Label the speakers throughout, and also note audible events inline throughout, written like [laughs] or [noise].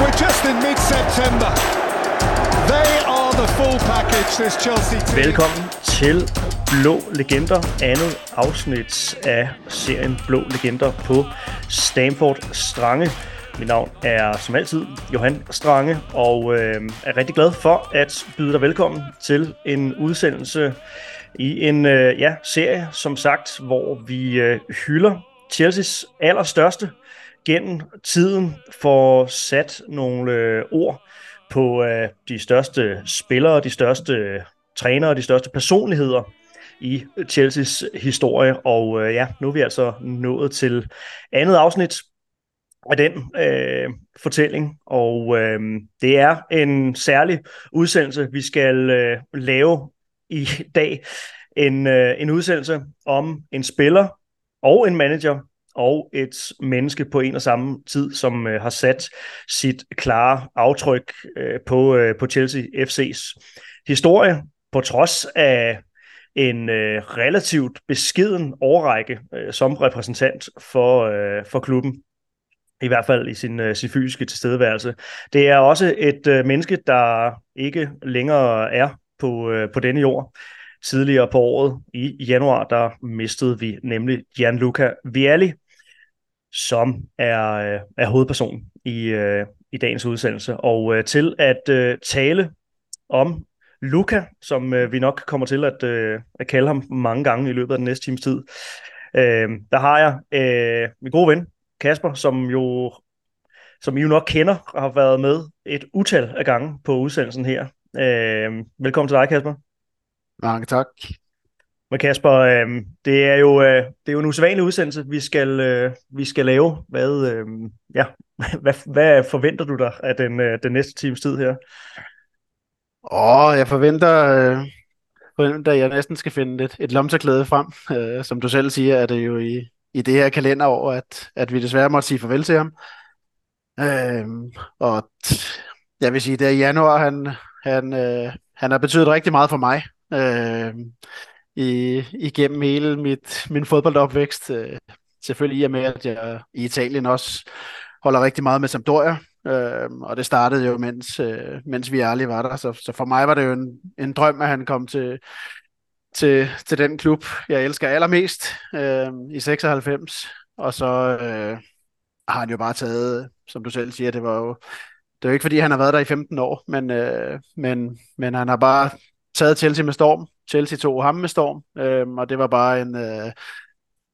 Speaker 1: we're just in mid-September. They are the full package, this Chelsea team.
Speaker 2: Velkommen til Blå Legender, andet afsnit af serien Blå Legender på Stamford Strange. Mit navn er som altid Johan Strange, og øh, er rigtig glad for at byde dig velkommen til en udsendelse i en øh, ja, serie, som sagt, hvor vi øh, hylder Chelseas allerstørste gennem tiden, får sat nogle øh, ord på øh, de største spillere, de største øh, trænere, de største personligheder i øh, Chelseas historie. Og øh, ja, nu er vi altså nået til andet afsnit af den øh, fortælling, og øh, det er en særlig udsendelse, vi skal øh, lave i dag. En, øh, en udsendelse om en spiller og en manager og et menneske på en og samme tid, som øh, har sat sit klare aftryk øh, på, øh, på Chelsea FC's historie, på trods af en øh, relativt beskeden årrække øh, som repræsentant for, øh, for klubben i hvert fald i sin, øh, sin fysiske tilstedeværelse. Det er også et øh, menneske, der ikke længere er på, øh, på denne jord. Tidligere på året i januar, der mistede vi nemlig Gianluca Vialli, som er, øh, er hovedperson i, øh, i dagens udsendelse. Og øh, til at øh, tale om Luca, som øh, vi nok kommer til at, øh, at kalde ham mange gange i løbet af den næste times tid, øh, der har jeg øh, min gode ven, Kasper, som jo som I jo nok kender, har været med et utal af gange på udsendelsen her. Øh, velkommen til dig, Kasper.
Speaker 3: Mange tak.
Speaker 2: Men Kasper, øh, det, er jo, øh, det er jo en usædvanlig udsendelse, vi skal, øh, vi skal lave. Hvad, øh, ja, [laughs] hvad, hvad forventer du dig af den, øh, den næste times tid her?
Speaker 3: Åh, jeg forventer, øh, forventer, jeg næsten skal finde et, et lomterklæde frem. Øh, som du selv siger, er det jo i, i det her kalenderår, at, at vi desværre måtte sige farvel til ham. Øh, og t- jeg vil sige, det er i januar, han, han, øh, han har betydet rigtig meget for mig. Øh, i, igennem hele mit, min fodboldopvækst. Øh, selvfølgelig i og med, at jeg i Italien også holder rigtig meget med Sampdoria, øh, og det startede jo, mens, øh, mens vi ærlige var der. Så, så for mig var det jo en, en drøm, at han kom til, til, til den klub, jeg elsker allermest øh, i 96. Og så øh, har han jo bare taget, som du selv siger, det var jo det er jo ikke fordi, han har været der i 15 år, men, øh, men, men han har bare taget Chelsea med storm. Chelsea tog ham med storm, øhm, og det var bare en, øh,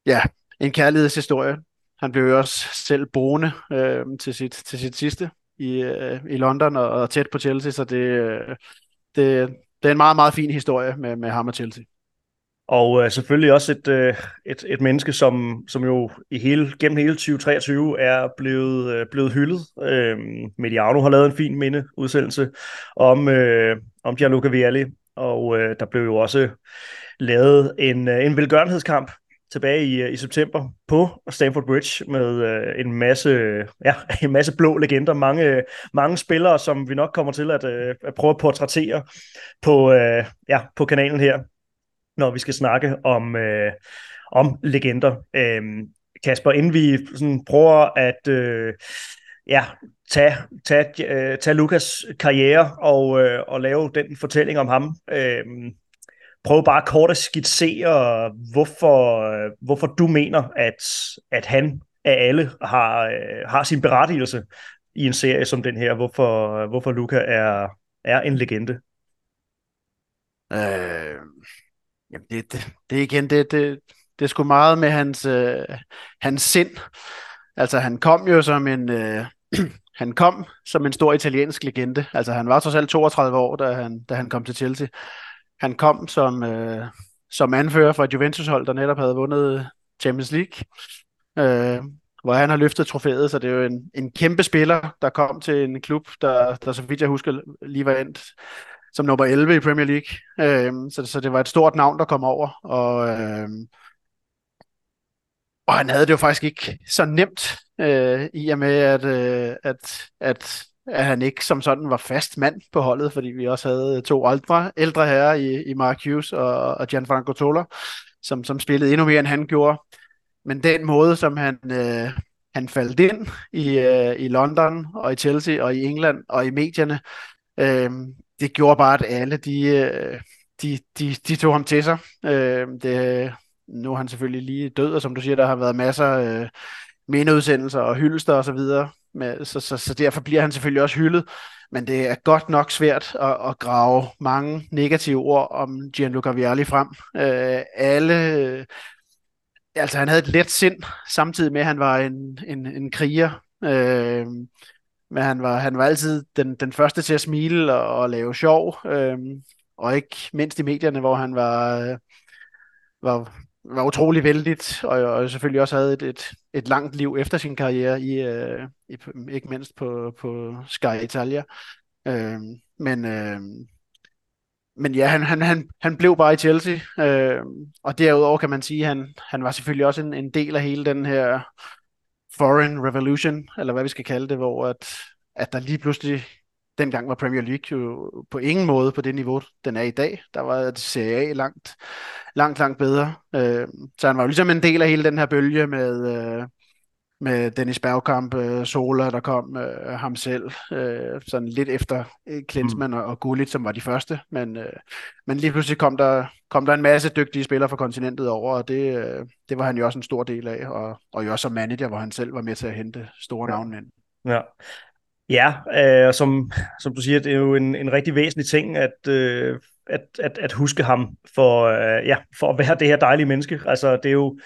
Speaker 3: ja, en kærlighedshistorie. Han blev jo også selv boende øh, til, sit, til sit sidste i, øh, i London og, og tæt på Chelsea, så det, øh, det, det er en meget, meget fin historie med, med ham og Chelsea.
Speaker 2: Og øh, selvfølgelig også et, øh, et, et menneske, som, som jo i hele, gennem hele 2023 er blevet, øh, blevet hyldet. Øh, Mediano har lavet en fin mindeudsendelse om, øh, om Gianluca Vialli, og øh, der blev jo også lavet en, øh, en velgørenhedskamp tilbage i, øh, i september på Stamford Bridge med øh, en masse øh, ja, [laughs] en masse blå legender, mange øh, mange spillere, som vi nok kommer til at, øh, at prøve at portrættere på øh, ja, på kanalen her, når vi skal snakke om øh, om legender. Øh, Kasper, inden vi sådan prøver at øh, ja, tage, tage, øh, tage Lukas karriere og, øh, og lave den fortælling om ham. Øh, prøv bare kort at skitsere, hvorfor, øh, hvorfor du mener, at, at han af alle har, øh, har sin berettigelse i en serie som den her. Hvorfor, hvorfor Luca er, er en legende.
Speaker 3: Øh, jamen det, det, det igen, det, det, det er sgu meget med hans, øh, hans sind. Altså han kom jo som en... Øh, [clears throat] han kom som en stor italiensk legende. Altså han var trods alt 32 år, da han, da han kom til Chelsea. Han kom som, øh, som anfører for et Juventus-hold, der netop havde vundet Champions League, øh, hvor han har løftet trofæet, så det er jo en, en kæmpe spiller, der kom til en klub, der, der så vidt jeg husker lige var endt som nummer 11 i Premier League. Øh, så, så det var et stort navn, der kom over, og, øh, og han havde det jo faktisk ikke så nemt, øh, i og med, at, øh, at, at, at han ikke som sådan var fast mand på holdet, fordi vi også havde to ældre, ældre herrer i, i Mark Hughes og, og Gianfranco Tola, som, som spillede endnu mere, end han gjorde. Men den måde, som han, øh, han faldt ind i, øh, i London og i Chelsea og i England og i medierne. Øh, det gjorde bare, at alle de, øh, de, de, de tog ham til sig. Øh, det, nu er han selvfølgelig lige død, og som du siger, der har været masser af øh, mindeudsendelser og hyldester og så videre. Med, så, så, så derfor bliver han selvfølgelig også hyldet. Men det er godt nok svært at, at grave mange negative ord om Gianluca Vialli frem. Øh, alle, øh, altså han havde et let sind, samtidig med at han var en, en, en kriger. Øh, men han var, han var altid den, den første til at smile og, og lave sjov. Øh, og ikke mindst i medierne, hvor han var, øh, var, var utrolig vældigt, og, og selvfølgelig også havde et, et, et langt liv efter sin karriere, i, øh, i ikke mindst på, på Sky Italia. Øh, men, øh, men ja, han, han, han, han blev bare i Chelsea, øh, og derudover kan man sige, at han, han var selvfølgelig også en, en del af hele den her foreign revolution, eller hvad vi skal kalde det, hvor at, at der lige pludselig dengang var Premier League jo på ingen måde på det niveau, den er i dag. Der var Serie A langt, langt, langt bedre. Øh, så han var jo ligesom en del af hele den her bølge med, øh, med Dennis Bergkamp, øh, Sola, der kom, øh, ham selv, øh, sådan lidt efter øh, Klinsmann mm. og, og Gullit, som var de første. Men, øh, men lige pludselig kom der, kom der en masse dygtige spillere fra kontinentet over, og det, øh, det var han jo også en stor del af, og, og jo også som manager, hvor han selv var med til at hente store ja. navne ind.
Speaker 2: Ja, Ja, øh, som, som du siger, det er jo en, en rigtig væsentlig ting, at, øh, at, at, at huske ham for, øh, ja, for at være det her dejlige menneske. Altså, det er jo,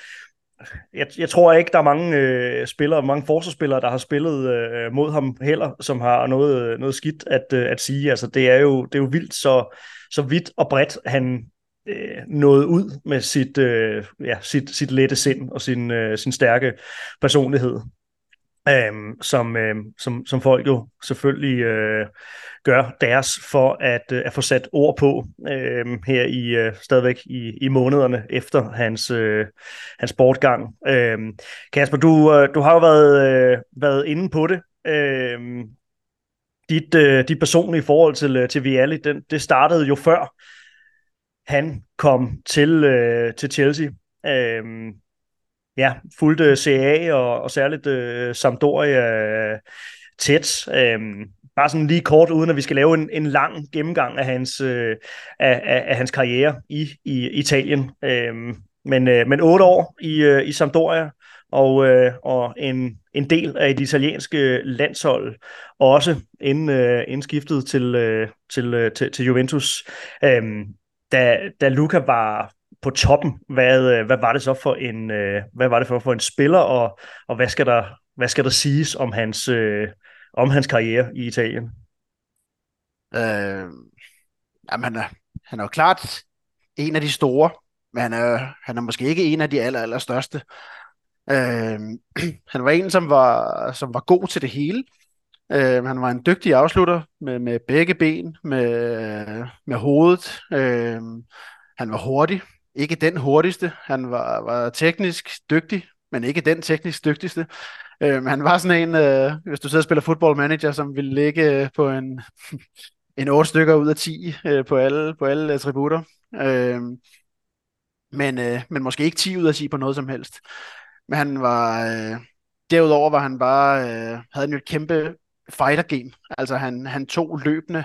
Speaker 2: jeg, jeg tror ikke, der er mange øh, spillere, mange forsvarsspillere, der har spillet øh, mod ham heller, som har noget, noget skidt at, øh, at sige. Altså, det er jo, det er jo vildt, så, så vidt og bredt han øh, nåede ud med sit, øh, ja, sit, sit lette sind og sin, øh, sin stærke personlighed øhm, som, øhm, som, som folk jo selvfølgelig øh, gør deres for at, øh, at få sat ord på øh, her i øh, stadigvæk i, i månederne efter hans, øh, hans bortgang. Øh, Kasper, du, øh, du har jo været, øh, været inde på det. Øh, dit, øh, dit personlige forhold til, øh, til Vialli, den, det startede jo før han kom til, øh, til Chelsea. Øh, ja, fulgte øh, CA og, og særligt øh, Sampdoria øh, tæt. Øh, bare sådan lige kort, uden at vi skal lave en, en lang gennemgang af hans, øh, af, af, af hans karriere i, i Italien. Øh, men, øh, men otte år i, øh, i Sampdoria, og, øh, og en, en del af det italienske øh, landshold, også inden, øh, inden skiftet til, øh, til, øh, til, til Juventus. Øh, da, da Luca var på toppen, hvad, øh, hvad var det så for en, øh, hvad var det for, for en spiller, og, og hvad, skal der, hvad skal der siges om hans, øh, om hans karriere i Italien?
Speaker 3: Øh, jamen, han er, han er jo klart en af de store, men han er, han er måske ikke en af de aller, aller største. Øh, [clears throat] han var en, som var, som var god til det hele. Øh, han var en dygtig afslutter med, med begge ben, med, med hovedet. Øh, han var hurtig ikke den hurtigste. Han var, var teknisk dygtig, men ikke den teknisk dygtigste. Øh, han var sådan en, øh, hvis du sidder og spiller football manager, som ville ligge øh, på en, [laughs] en 8 stykker ud af 10 øh, på alle, på alle attributter. Øh, øhm, men, øh, men måske ikke 10 ud af 10 på noget som helst. Men han var, øh, derudover var han bare, øh, havde han jo et kæmpe fighter game. Altså han, han tog løbende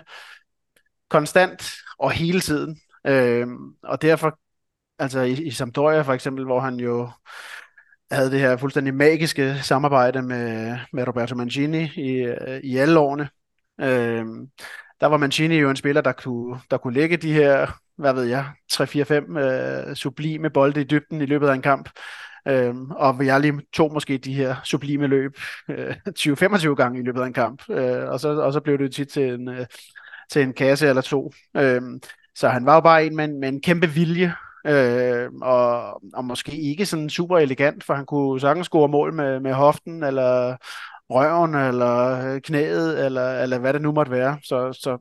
Speaker 3: konstant og hele tiden. Øh, og derfor altså i, i Sampdoria for eksempel, hvor han jo havde det her fuldstændig magiske samarbejde med, med Roberto Mancini i, øh, i alle årene. Øhm, der var Mancini jo en spiller, der kunne, der kunne lægge de her, hvad ved jeg, 3-4-5 øh, sublime bolde i dybden i løbet af en kamp. Øhm, og jeg lige tog måske de her sublime løb øh, 20-25 gange i løbet af en kamp. Øh, og, så, og så blev det tit til en, øh, til en kasse eller to. Øhm, så han var jo bare en med, med en kæmpe vilje øh, og, og måske ikke sådan super elegant, for han kunne sagtens score mål med, med hoften, eller røven, eller øh, knæet, eller, eller hvad det nu måtte være. Så, så,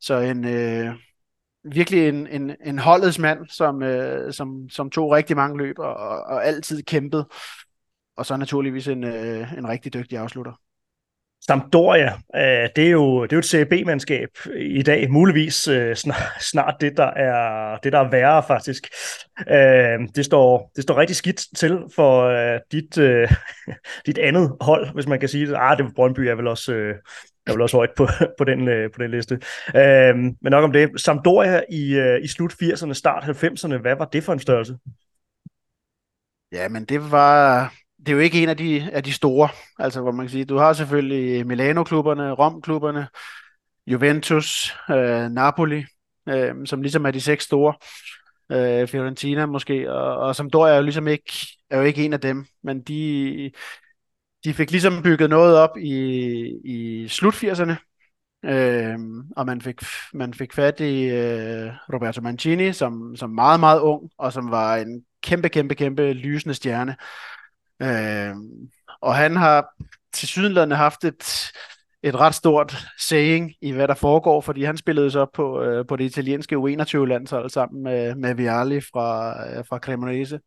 Speaker 3: så en, øh, virkelig en, en, en holdets mand, som, øh, som, som tog rigtig mange løb og, og altid kæmpede. Og så naturligvis en, øh, en rigtig dygtig afslutter.
Speaker 2: Sampdoria, øh, det er jo det er jo et CB-mandskab i dag, muligvis øh, snart, snart det der er det der er værre faktisk. Øh, det står det står rigtig skidt til for øh, dit øh, [laughs] dit andet hold, hvis man kan sige det. Ah, det Brøndby er vel også øh, er vel også højt på, [laughs] på, den, på den liste. men nok om det. Sampdoria i, i slut 80'erne, start 90'erne, hvad var det for en størrelse?
Speaker 3: Ja, men det var, det er jo ikke en af de, af de store, altså hvor man kan sige, du har selvfølgelig Milano-klubberne, Rom-klubberne, Juventus, øh, Napoli, øh, som ligesom er de seks store, øh, Fiorentina måske, og, og som dår er jo ligesom ikke, er jo ikke en af dem, men de, de fik ligesom bygget noget op i, i slut 80'erne, øh, og man fik, man fik fat i øh, Roberto Mancini, som, som meget, meget ung, og som var en kæmpe, kæmpe, kæmpe lysende stjerne. Øh, og han har til sydenlandet haft et, et ret stort saying i, hvad der foregår, fordi han spillede så på, øh, på det italienske U21-landshold sammen med, med Vialli fra, øh, fra Cremonese.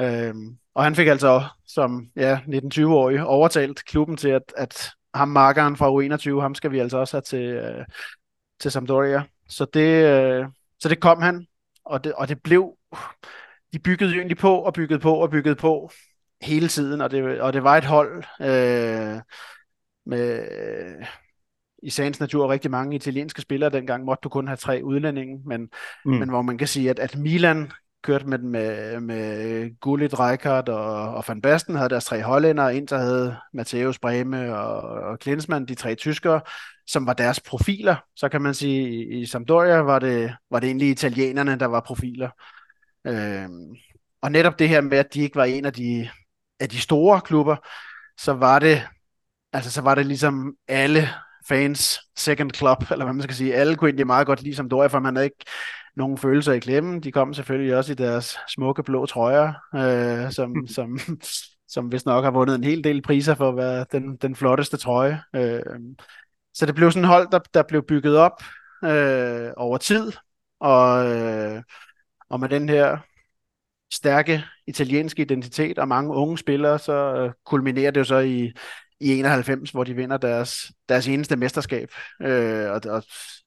Speaker 3: Øh, og han fik altså som ja, 19-20-årig overtalt klubben til, at, at ham markeren fra U21, ham skal vi altså også have til, øh, til Sampdoria. Så det, øh, så det kom han, og det, og det blev... De byggede jo egentlig på og byggede på og byggede på hele tiden, og det, og det var et hold øh, med i sagens natur rigtig mange italienske spillere. Dengang måtte du kun have tre udlændinge, men, mm. men hvor man kan sige, at, at Milan kørte med, med, med Gullit, Rijkaard og, og Van Basten, havde deres tre hollænder, Inter havde Matthäus Breme og, og Klinsmann, de tre tyskere, som var deres profiler. Så kan man sige, i, i Sampdoria var det, var det egentlig italienerne, der var profiler. Øh, og netop det her med, at de ikke var en af de af de store klubber, så var det, altså så var det ligesom alle fans second club, eller hvad man skal sige. Alle kunne egentlig meget godt lide Sampdoria, for man havde ikke nogen følelser i klemmen. De kom selvfølgelig også i deres smukke blå trøjer, øh, som, [laughs] som, som vist nok har vundet en hel del priser for at være den, den flotteste trøje. Øh, så det blev sådan et hold, der, der blev bygget op øh, over tid, og, øh, og med den her stærke italienske identitet og mange unge spillere, så øh, kulminerer det jo så i, i 91, hvor de vinder deres, deres eneste mesterskab. Øh, og, og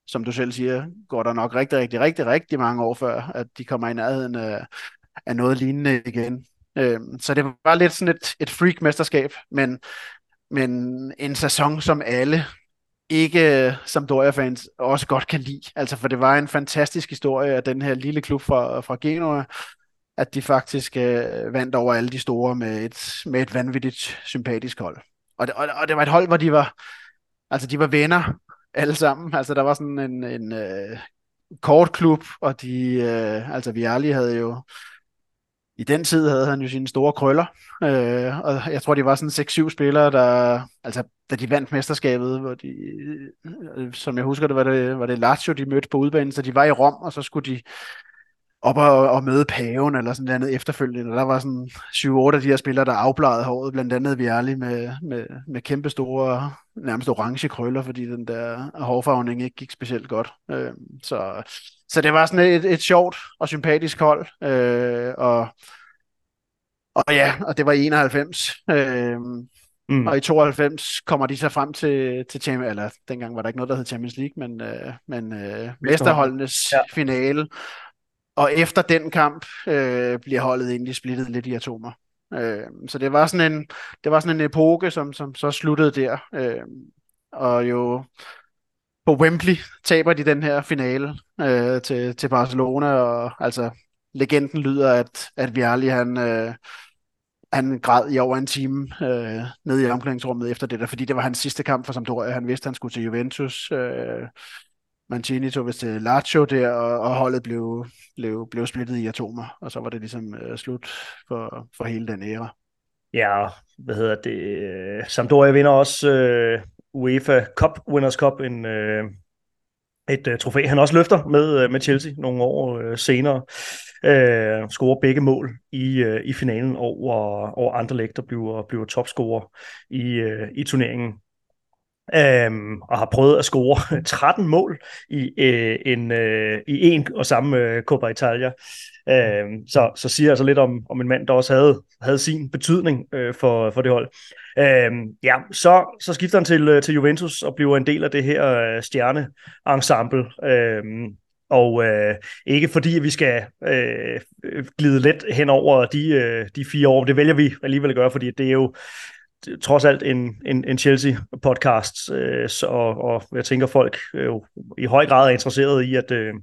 Speaker 3: som du selv siger, går der nok rigtig, rigtig, rigtig, rigtig mange år før, at de kommer i nærheden af, af noget lignende igen. Øh, så det var lidt sådan et, et freak-mesterskab, men, men en sæson, som alle ikke som Doria-fans også godt kan lide. Altså, for det var en fantastisk historie af den her lille klub fra, fra Genoa, at de faktisk øh, vandt over alle de store med et, med et vanvittigt sympatisk hold. Og det, og, og det var et hold, hvor de var, altså de var venner alle sammen. Altså der var sådan en, en øh, kort klub, og de, øh, altså Viali havde jo, i den tid havde han jo sine store krøller, øh, og jeg tror, de var sådan 6-7 spillere, der, altså da de vandt mesterskabet, hvor de, øh, som jeg husker det, var det, var det Lazio, de mødte på udbanen, så de var i Rom, og så skulle de op og, og møde paven eller sådan noget efterfølgende. Der var sådan 7-8 af de her spillere, der afbladede håret, blandt andet Viali med, med, med kæmpe store, nærmest orange krøller, fordi den der hårfarvning ikke gik specielt godt. Øh, så, så det var sådan et, et sjovt og sympatisk hold, øh, og, og ja, og det var i 91. Øh, Mm. Og i 92 kommer de så frem til, til Champions, eller dengang var der ikke noget, der hed Champions League, men, øh, men øh, mesterholdenes ja. finale, og efter den kamp øh, bliver holdet egentlig splittet lidt i atomer. Øh, så det var sådan en det var sådan en epoke, som, som så sluttede der. Øh, og jo på Wembley taber de den her finale øh, til, til Barcelona, og altså legenden lyder, at, at Vialli han, øh, han græd i over en time øh, nede i omklædningsrummet efter det der, fordi det var hans sidste kamp for Sampdoria. Han vidste, at han skulle til Juventus. Øh, Mancini tog vist til Lazio der, og, og holdet blev, blev, blev splittet i atomer, og så var det ligesom øh, slut for, for hele den æra.
Speaker 2: Ja, hvad hedder det? Øh, Sampdoria vinder også øh, UEFA Cup, Winners Cup, en, øh, et øh, trofæ, han også løfter med, øh, med Chelsea nogle år øh, senere. Øh, scorer begge mål i, øh, i finalen over, over andre læg, der bliver, bliver topscorer i, øh, i turneringen øhm, og har prøvet at score [laughs] 13 mål i øh, en øh, i en og samme øh, Coppa Italia. Øhm, så, så siger altså lidt om, om en mand, der også havde, havde sin betydning øh, for, for det hold. Øhm, ja, så, så skifter han til, øh, til Juventus og bliver en del af det her øh, stjerne-ensemble. Øhm, og øh, ikke fordi vi skal øh, glide let hen over de, øh, de fire år, det vælger vi alligevel at gøre, fordi det er jo trods alt en, en, en Chelsea-podcast, øh, så, og, og jeg tænker folk øh, i høj grad er interesseret i at, øh,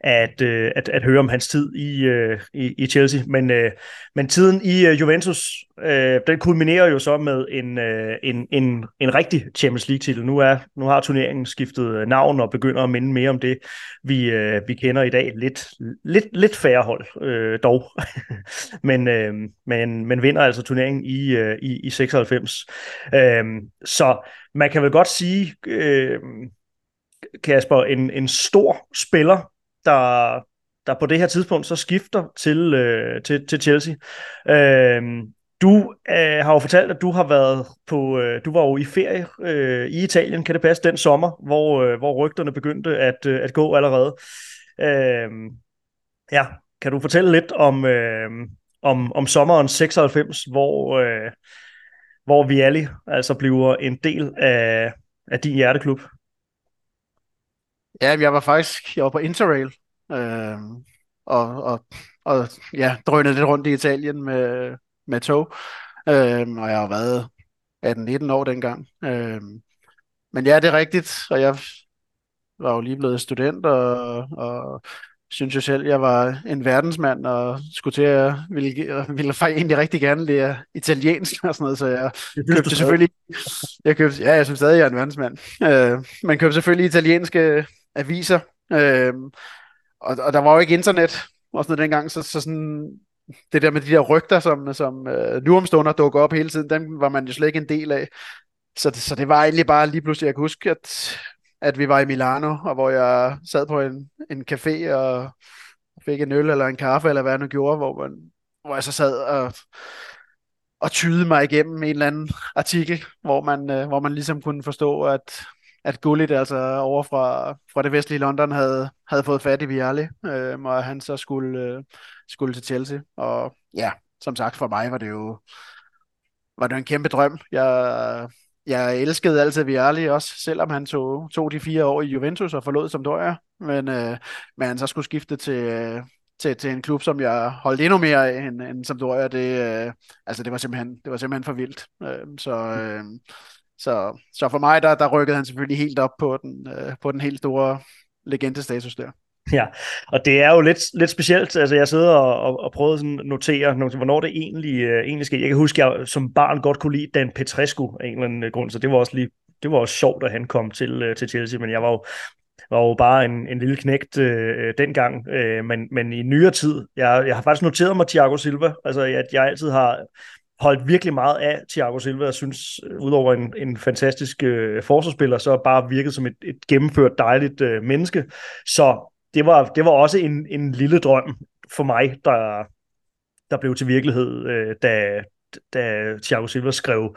Speaker 2: at, øh, at, at høre om hans tid i, øh, i, i Chelsea. Men, øh, men tiden i øh, Juventus, øh, den kulminerer jo så med en, øh, en, en, en rigtig Champions League-titel. Nu, er, nu har turneringen skiftet navn og begynder at minde mere om det, vi, øh, vi kender i dag. Lidt, lidt, lidt færre hold øh, dog, [laughs] men, øh, men, men vinder altså turneringen i, øh, i, i 96. Øh, så man kan vel godt sige... Øh, Kasper, en, en stor spiller der, der på det her tidspunkt så skifter til, øh, til, til Chelsea. Øh, du øh, har jo fortalt, at du har været på, øh, du var jo i ferie øh, i Italien, kan det passe, den sommer, hvor, øh, hvor rygterne begyndte at, øh, at gå allerede. Øh, ja, kan du fortælle lidt om, øh, om, om sommeren 96, hvor, øh, hvor Vialli altså bliver en del af, af din hjerteklub?
Speaker 3: Ja, jeg var faktisk jeg var på Interrail, øh, og, og, og ja, drønede lidt rundt i Italien med, med tog, øh, og jeg har været 18-19 år dengang. Øh, men ja, det er rigtigt, og jeg var jo lige blevet student, og, og synes jo selv, jeg var en verdensmand, og skulle til at ville, ville faktisk egentlig rigtig gerne lære italiensk og sådan noget, så jeg [laughs] købte selvfølgelig, jeg købte, ja, jeg synes stadig, jeg er en verdensmand, øh, men købte selvfølgelig italienske aviser, øh, og, og der var jo ikke internet og sådan noget dengang, så, så sådan, det der med de der rygter, som, som øh, nu omstående dukker op hele tiden, dem var man jo slet ikke en del af. Så det, så det var egentlig bare lige pludselig, jeg kan huske, at, at vi var i Milano, og hvor jeg sad på en, en café og fik en øl eller en kaffe, eller hvad jeg nu gjorde, hvor, man, hvor jeg så sad og, og tyde mig igennem en eller anden artikel, hvor man, øh, hvor man ligesom kunne forstå, at at Gullit altså over fra, fra det vestlige London havde, havde fået fat i Vialli, øh, og han så skulle, øh, skulle til Chelsea. Og ja, som sagt for mig var det jo var det en kæmpe drøm. Jeg, jeg elskede altid Vialli også, selvom han tog, tog de fire år i Juventus og forlod som døjer. Men, øh, men han så skulle skifte til, til, til en klub, som jeg holdt endnu mere af end, end Sampdoria, det, øh, altså det var simpelthen, det var simpelthen for vildt. Øh, så, øh, så, så for mig, der, der rykkede han selvfølgelig helt op på den, øh, på den helt store legendestatus der.
Speaker 2: Ja, og det er jo lidt, lidt specielt. Altså, jeg sidder og, og, og prøvede sådan at notere, hvornår det egentlig, øh, egentlig skete. Jeg kan huske, at jeg som barn godt kunne lide Dan Petrescu af en eller anden øh, grund, så det var også lige det var også sjovt, at han kom til, øh, til Chelsea, men jeg var jo, var jo bare en, en lille knægt øh, øh dengang, øh, men, men i nyere tid, jeg, jeg har faktisk noteret mig Thiago Silva, altså at jeg altid har holdt virkelig meget af Thiago Silva, og synes, øh, udover en, en fantastisk øh, forsvarsspiller, så bare virket som et, et gennemført dejligt øh, menneske. Så det var, det var også en, en lille drøm for mig, der, der blev til virkelighed, øh, da, da Thiago Silva skrev,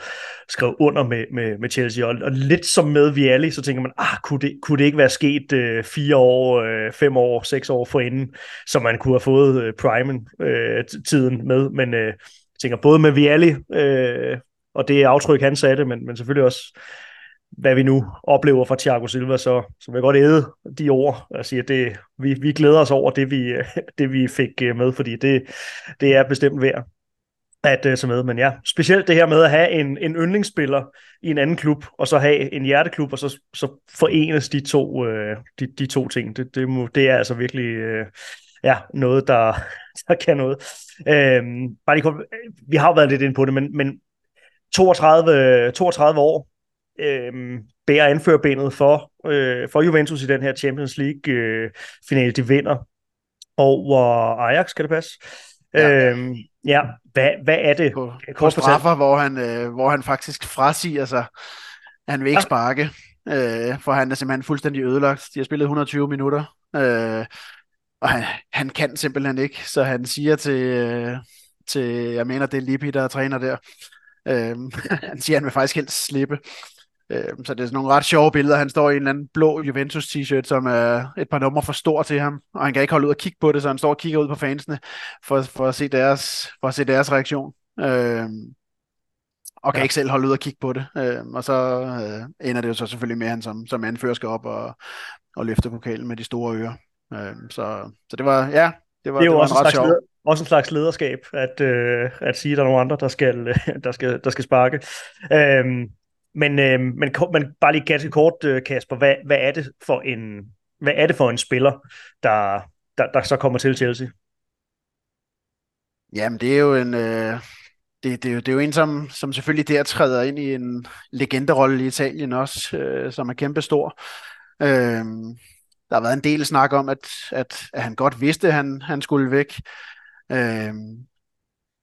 Speaker 2: skrev under med, med, med Chelsea. Og, og lidt som med Vialli, så tænker man, ah, kunne, det, kunne det ikke være sket øh, fire år, øh, fem år, seks år forinden, så man kunne have fået øh, primen-tiden øh, med. Men øh, tænker både med Vialli, øh, og det aftryk, han satte, men, men selvfølgelig også, hvad vi nu oplever fra Thiago Silva, så, så vil jeg godt æde de ord og sige, at det, vi, vi glæder os over det, vi, [laughs] det, vi fik øh, med, fordi det, det er bestemt værd at øh, uh, så med. Men ja, specielt det her med at have en, en yndlingsspiller i en anden klub, og så have en hjerteklub, og så, så forenes de to, uh, de, de to ting. Det, det, må, det er altså virkelig uh, ja, noget, der, [laughs] der kan noget. Øhm, bare lige, vi har jo været lidt inde på det, men, men 32, 32 år øhm, bærer anførbenet for, øh, for Juventus i den her Champions League-finale. Øh, de vinder over Ajax, kan det passe? Ja. Øhm, ja, hvad, hvad er det?
Speaker 3: På, på straffer, hvor han, øh, hvor han faktisk frasiger sig. Han vil ikke ja. sparke, øh, for han er simpelthen fuldstændig ødelagt. De har spillet 120 minutter. Øh, og han, han kan simpelthen ikke, så han siger til, til jeg mener det er Lippi, der er træner der, øhm, [laughs] han siger, han vil faktisk helst slippe. Øh, så det er sådan nogle ret sjove billeder. Han står i en eller anden blå Juventus t-shirt, som er et par numre for stor til ham, og han kan ikke holde ud og kigge på det, så han står og kigger ud på fansene for, for, at, se deres, for at se deres reaktion. Øh, og kan ja. ikke selv holde ud og kigge på det. Øh, og så øh, ender det jo så selvfølgelig med, at han som, som anfører skal op og, og løfte pokalen med de store ører. Øh, så, så det var, ja, det var,
Speaker 2: det er
Speaker 3: det var
Speaker 2: også, en
Speaker 3: ret
Speaker 2: slags
Speaker 3: sjov.
Speaker 2: også en slags lederskab, at, øh, at sige, at der er nogle andre, der skal, [laughs] der skal, der skal sparke. Øhm, men, øh, men, men bare lige ganske kort, øh, Kasper, hvad, hvad, er det for en, hvad er det for en spiller, der, der, der så kommer til Chelsea?
Speaker 3: Jamen, det er jo en... Øh, det, det, er jo, det er jo en, som, som selvfølgelig der træder ind i en legenderolle i Italien også, øh, som er kæmpestor. Øh, der har været en del snak om, at, at, at han godt vidste, at han, han skulle væk. Øh,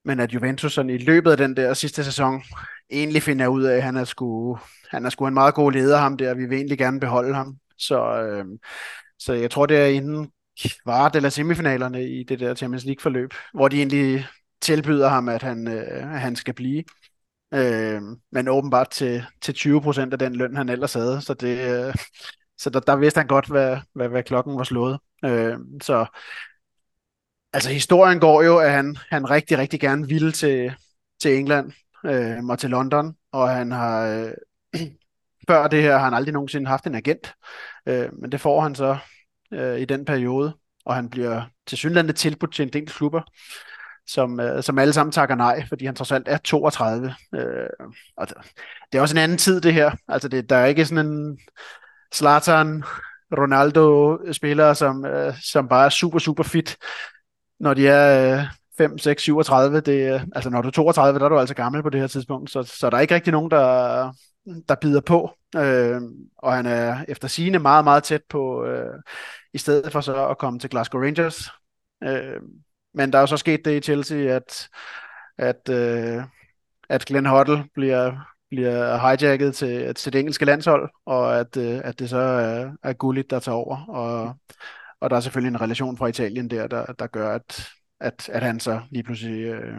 Speaker 3: men at Juventus sådan i løbet af den der sidste sæson egentlig finder ud af, at han er sgu, han er sgu en meget god leder, ham der. Vi vil egentlig gerne beholde ham. Så, øh, så jeg tror, det er inden kvart eller semifinalerne i det der Champions League-forløb, hvor de egentlig tilbyder ham, at han, øh, at han skal blive. Øh, men åbenbart til, til 20% af den løn, han ellers havde. Så, det, øh, så der, der vidste han godt, hvad, hvad, hvad klokken var slået. Øh, så altså historien går jo, at han, han rigtig, rigtig gerne ville til, til England øh, og til London, og han har øh, [clears throat] før det her har han aldrig nogensinde haft en agent, øh, men det får han så øh, i den periode, og han bliver til synlandet tilbudt til en del klubber, som, øh, som alle sammen takker nej, fordi han trods alt er 32. Øh, og det, det er også en anden tid, det her. Altså, det, der er ikke sådan en Zlatan, Ronaldo-spillere, som, øh, som bare er super, super fit, når de er øh, 5, 6, 37. Det, øh, altså, når du er 32, der er du altså gammel på det her tidspunkt, så, så der er ikke rigtig nogen, der, der bider på. Øh, og han er efter sigende meget, meget tæt på, øh, i stedet for så at komme til Glasgow Rangers. Øh, men der er jo så sket det i Chelsea, at, at, øh, at Glenn Hoddle bliver, bliver hijacket til, til det engelske landshold, og at, øh, at det så er, er Gullit, der tager over. Og, og der er selvfølgelig en relation fra Italien der, der, der gør, at, at, at han så lige pludselig øh,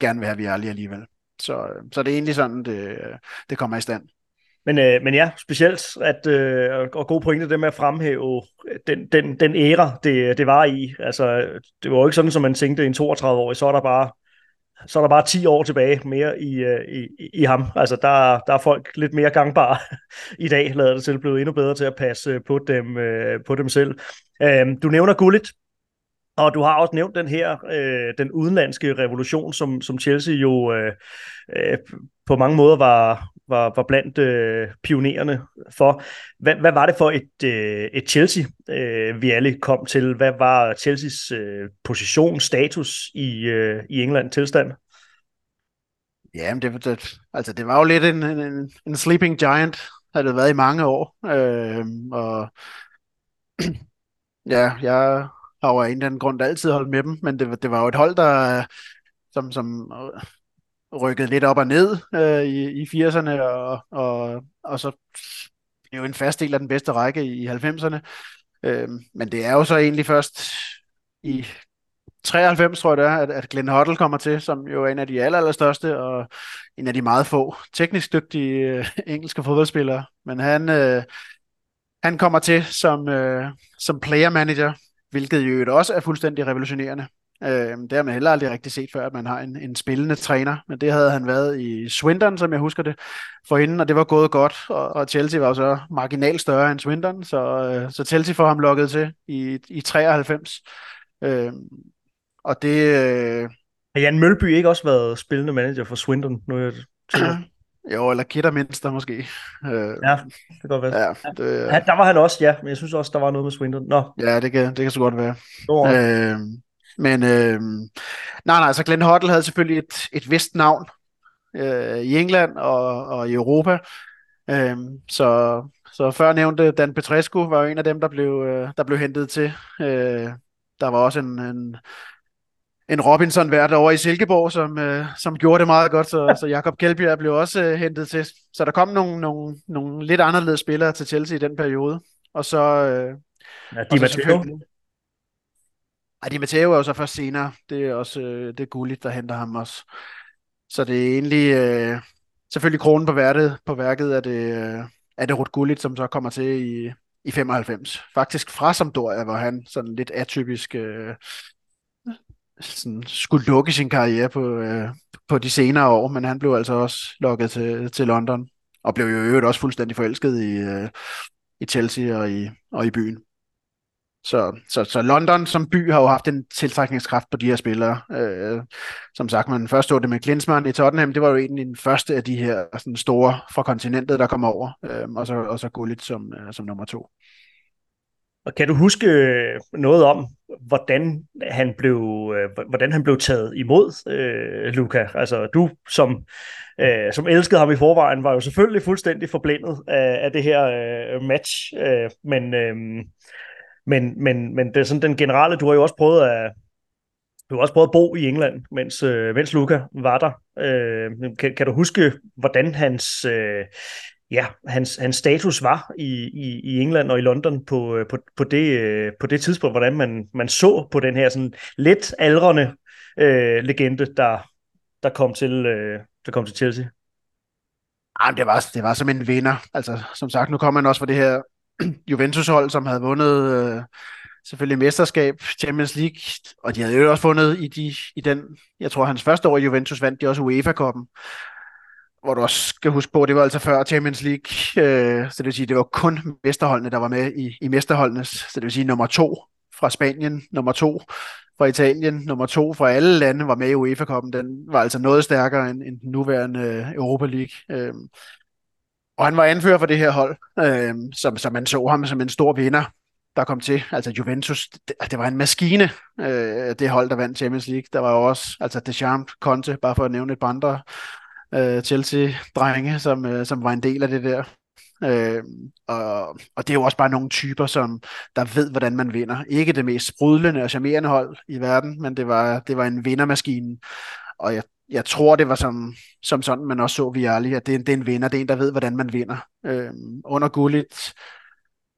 Speaker 3: gerne vil have Vialli alligevel. Så, øh, så det er egentlig sådan, det, det kommer i stand.
Speaker 2: Men, øh, men ja, specielt at, øh, og god pointe det med at fremhæve den, den, den æra, det, det var i. Altså, det var jo ikke sådan, som man tænkte en 32-årig, så er der bare så er der bare 10 år tilbage mere øh, i, i, i ham. Altså, der, der er folk lidt mere gangbare [laughs] i dag, lader det til, blevet endnu bedre til at passe øh, på dem, øh, på dem selv. Øhm, du nævner Gullit, og du har også nævnt den her, øh, den udenlandske revolution, som, som Chelsea jo øh, øh, på mange måder var, var, var blandt øh, pionererne for. Hvad, hvad var det for et, øh, et Chelsea, øh, vi alle kom til? Hvad var Chelseas øh, position, status i, øh, i England tilstand?
Speaker 3: Ja, men det, det, altså det var jo lidt en, en, en sleeping giant, har det været i mange år. Øh, og [clears throat] ja, jeg har jo af en eller anden grund altid holdt med dem, men det, det var jo et hold, der som, som rykkede lidt op og ned øh, i, i 80'erne, og, og, og så blev en fast del af den bedste række i 90'erne. Øh, men det er jo så egentlig først i 93, tror jeg det er, at, at Glenn Hoddle kommer til, som jo er en af de aller, allerstørste, og en af de meget få teknisk dygtige øh, engelske fodboldspillere. Men han, øh, han kommer til som, øh, som player manager, hvilket jo også er fuldstændig revolutionerende. Øh, det har man heller aldrig rigtig set før, at man har en, en spillende træner, men det havde han været i Swindon, som jeg husker det, for inden, og det var gået godt, og, og Chelsea var jo så marginalt større end Swindon, så, øh, så Chelsea får ham lukket til i, i 93. Øh, og det... Øh,
Speaker 2: har Jan Mølby ikke også været spillende manager for Swindon? Nu er jeg [clears throat]
Speaker 3: jo, eller Kitterminster måske.
Speaker 2: Øh, ja, det kan godt være.
Speaker 3: Ja, det,
Speaker 2: ja, der var han også, ja, men jeg synes også, der var noget med Swindon. Nå.
Speaker 3: Ja, det kan, det kan så godt være. Øh, men øh, nej, nej, så Glenn Hoddle havde selvfølgelig et, et vist navn øh, i England og, og i Europa. Øh, så, så før nævnte Dan Petrescu var jo en af dem, der blev, øh, der blev hentet til. Øh, der var også en, en, en Robinson hvert over i Silkeborg, som, øh, som gjorde det meget godt, så, så Jakob Kjeldbjerg blev også øh, hentet til. Så der kom nogle, nogle, nogle lidt anderledes spillere til Chelsea i den periode. Og så... Øh,
Speaker 2: ja, Di Matteo.
Speaker 3: Ej, Di Matteo er jo så først senere. Det er også øh, det er Gullit, der henter ham også. Så det er egentlig... Øh, selvfølgelig kronen på værket, på værket er det, øh, er det Ruth Gullit, som så kommer til i, i 95. Faktisk fra Sampdoria, hvor han sådan lidt atypisk øh, sådan, skulle lukke sin karriere på, øh, på de senere år, men han blev altså også lukket til, til London, og blev jo øvrigt også fuldstændig forelsket i, øh, i Chelsea og i, og i byen. Så, så, så London som by har jo haft en tiltrækningskraft på de her spillere. Øh, som sagt, man først så det med Klinsmann i Tottenham, det var jo egentlig den første af de her sådan store fra kontinentet, der kom over, øh, og, så, og så Gullit som, øh, som nummer to.
Speaker 2: Og kan du huske øh, noget om, hvordan han blev, øh, hvordan han blev taget imod, øh, Luca? Altså du, som, øh, som elskede ham i forvejen, var jo selvfølgelig fuldstændig forblindet af, af det her øh, match, øh, men, øh, men, men, men det er sådan den generelle, du har jo også prøvet at, du har også prøvet at bo i England, mens, øh, mens Luca var der. Øh, kan, kan du huske, hvordan hans, øh, ja, hans, hans status var i, i, i England og i London på, øh, på, på, det, øh, på det tidspunkt, hvordan man, man så på den her sådan lidt aldrende øh, legende, der, der, kom til, øh, der kom til Chelsea?
Speaker 3: Ah, Jamen, det var, det var som en vinder. Altså, som sagt, nu kommer han også fra det her Juventus-hold, som havde vundet øh, selvfølgelig mesterskab, Champions League, og de havde jo også vundet i, de, i den, jeg tror hans første år i Juventus vandt de også UEFA-koppen hvor du også skal huske på, det var altså før Champions League, øh, så det vil sige, det var kun mesterholdene, der var med i, i mesterholdenes, så det vil sige nummer to fra Spanien, nummer to fra Italien, nummer to fra alle lande var med i UEFA-koppen. Den var altså noget stærkere end, end den nuværende øh, Europa League. Øh, og han var anfører for det her hold, øh, som, som man så ham som en stor vinder, der kom til. Altså Juventus, det, det var en maskine, øh, det hold, der vandt Champions League. Der var jo også altså Deschamps, Conte, bare for at nævne et par andre øh, Chelsea-drenge, som, øh, som var en del af det der. Øh, og, og det er jo også bare nogle typer, som der ved, hvordan man vinder. Ikke det mest sprudlende og charmerende hold i verden, men det var, det var en vindermaskine. Og jeg, jeg tror, det var som, som sådan, man også så Vialli, at det, det er en vinder, det er en, der ved, hvordan man vinder. Øh, under Gullit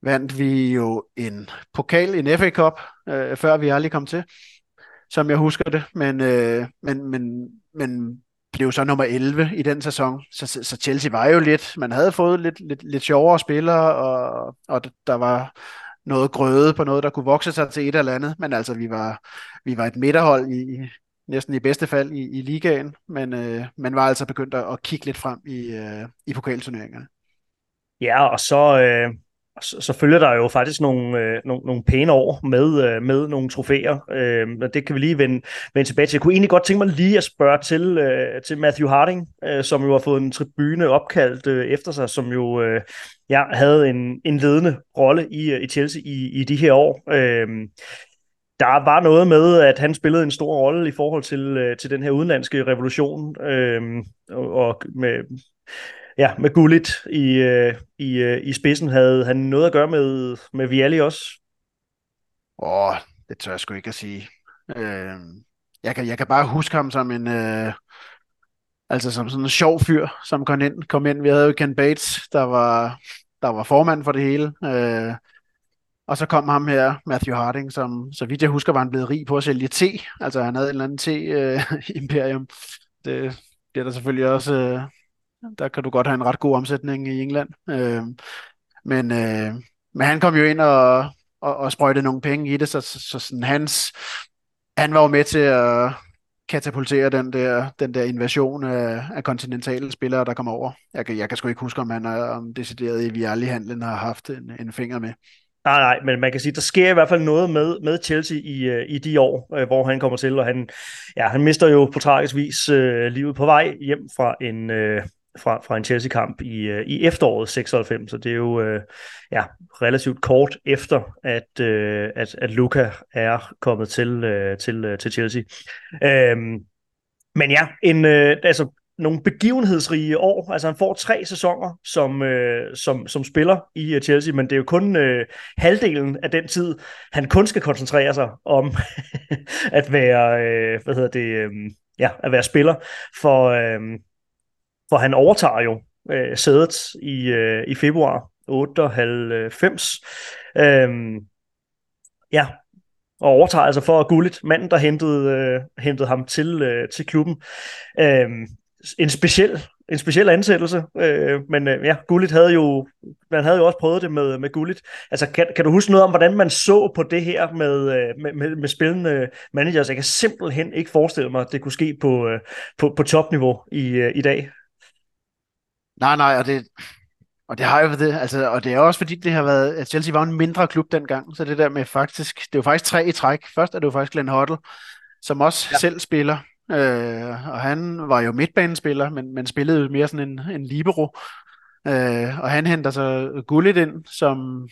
Speaker 3: vandt vi jo en pokal, en FA Cup, øh, før Vialli kom til, som jeg husker det, men, øh, men, men, men blev så nummer 11 i den sæson, så, så Chelsea var jo lidt, man havde fået lidt, lidt, lidt sjovere spillere, og, og der var noget grøde på noget, der kunne vokse sig til et eller andet, men altså vi var, vi var et midterhold i, næsten i bedste fald i, i ligaen, men øh, man var altså begyndt at, kigge lidt frem i, øh, i pokalturneringerne.
Speaker 2: Ja, og så, øh, så, så følger der jo faktisk nogle, øh, nogle, nogle pæne år med, øh, med nogle trofæer. Øh, det kan vi lige vende, vende tilbage til. Jeg kunne egentlig godt tænke mig lige at spørge til, øh, til Matthew Harding, øh, som jo har fået en tribune opkaldt øh, efter sig, som jo øh, ja, havde en, en ledende rolle i, øh, i Chelsea i, i de her år. Øh, der var noget med, at han spillede en stor rolle i forhold til, øh, til den her udenlandske revolution, øh, og med ja, med Gullit i, øh, i, øh, i spidsen, havde han noget at gøre med, med Vialli også?
Speaker 3: Åh, oh, det tør jeg sgu ikke at sige. Øh, jeg, kan, jeg kan bare huske ham som en... Øh, altså som sådan en sjov fyr, som kom ind. Kom ind. Vi havde jo Ken Bates, der var, der var formand for det hele. Øh, og så kom ham her, Matthew Harding, som så vidt jeg husker, var han blevet rig på at sælge te. Altså han havde en eller anden te-imperium. Øh, [laughs] det, det er der selvfølgelig også øh, der kan du godt have en ret god omsætning i England. Øh, men, øh, men han kom jo ind og, og, og sprøjtede nogle penge i det, så, så, så sådan hans, han var jo med til at katapultere den der, den der invasion af, af kontinentale spillere, der kom over. Jeg jeg kan sgu ikke huske, om han er om decideret i Vialli-handlen har haft en, en finger med.
Speaker 2: Nej, nej, men man kan sige, der sker i hvert fald noget med, med Chelsea i, øh, i de år, øh, hvor han kommer til, og han, ja, han mister jo på tragisk vis øh, livet på vej hjem fra en, øh, fra, fra en Chelsea-kamp i, øh, i efteråret 96, så det er jo øh, ja, relativt kort efter, at, øh, at, at Luca er kommet til, øh, til, øh, til Chelsea. Øhm, men ja, en, øh, altså, nogle begivenhedsrige år. Altså han får tre sæsoner som, øh, som, som spiller i øh, Chelsea, men det er jo kun øh, halvdelen af den tid, han kun skal koncentrere sig om [laughs] at være, øh, hvad hedder det, øh, ja, at være spiller. For, øh, for han overtager jo øh, sædet i, øh, i februar 98. Øh, ja, og overtager altså for Gullit, manden, der hentede, øh, hentede ham til, øh, til klubben. Øh, en speciel en speciel ansættelse, øh, men øh, ja, Gullit havde jo, man havde jo også prøvet det med, med Gullit. Altså, kan, kan du huske noget om, hvordan man så på det her med, øh, med, med, med spillende managers? Jeg kan simpelthen ikke forestille mig, at det kunne ske på, øh, på, på topniveau i, øh, i dag.
Speaker 3: Nej, nej, og det, og det har jo det, altså, og det er også fordi, det har været, at Chelsea var en mindre klub dengang, så det der med faktisk, det jo faktisk tre i træk. Først er det jo faktisk Glenn Hoddle, som også ja. selv spiller, øh, og han var jo midtbanespiller, men, men spillede jo mere sådan en, en libero. Øh, og han henter så Gullit ind, som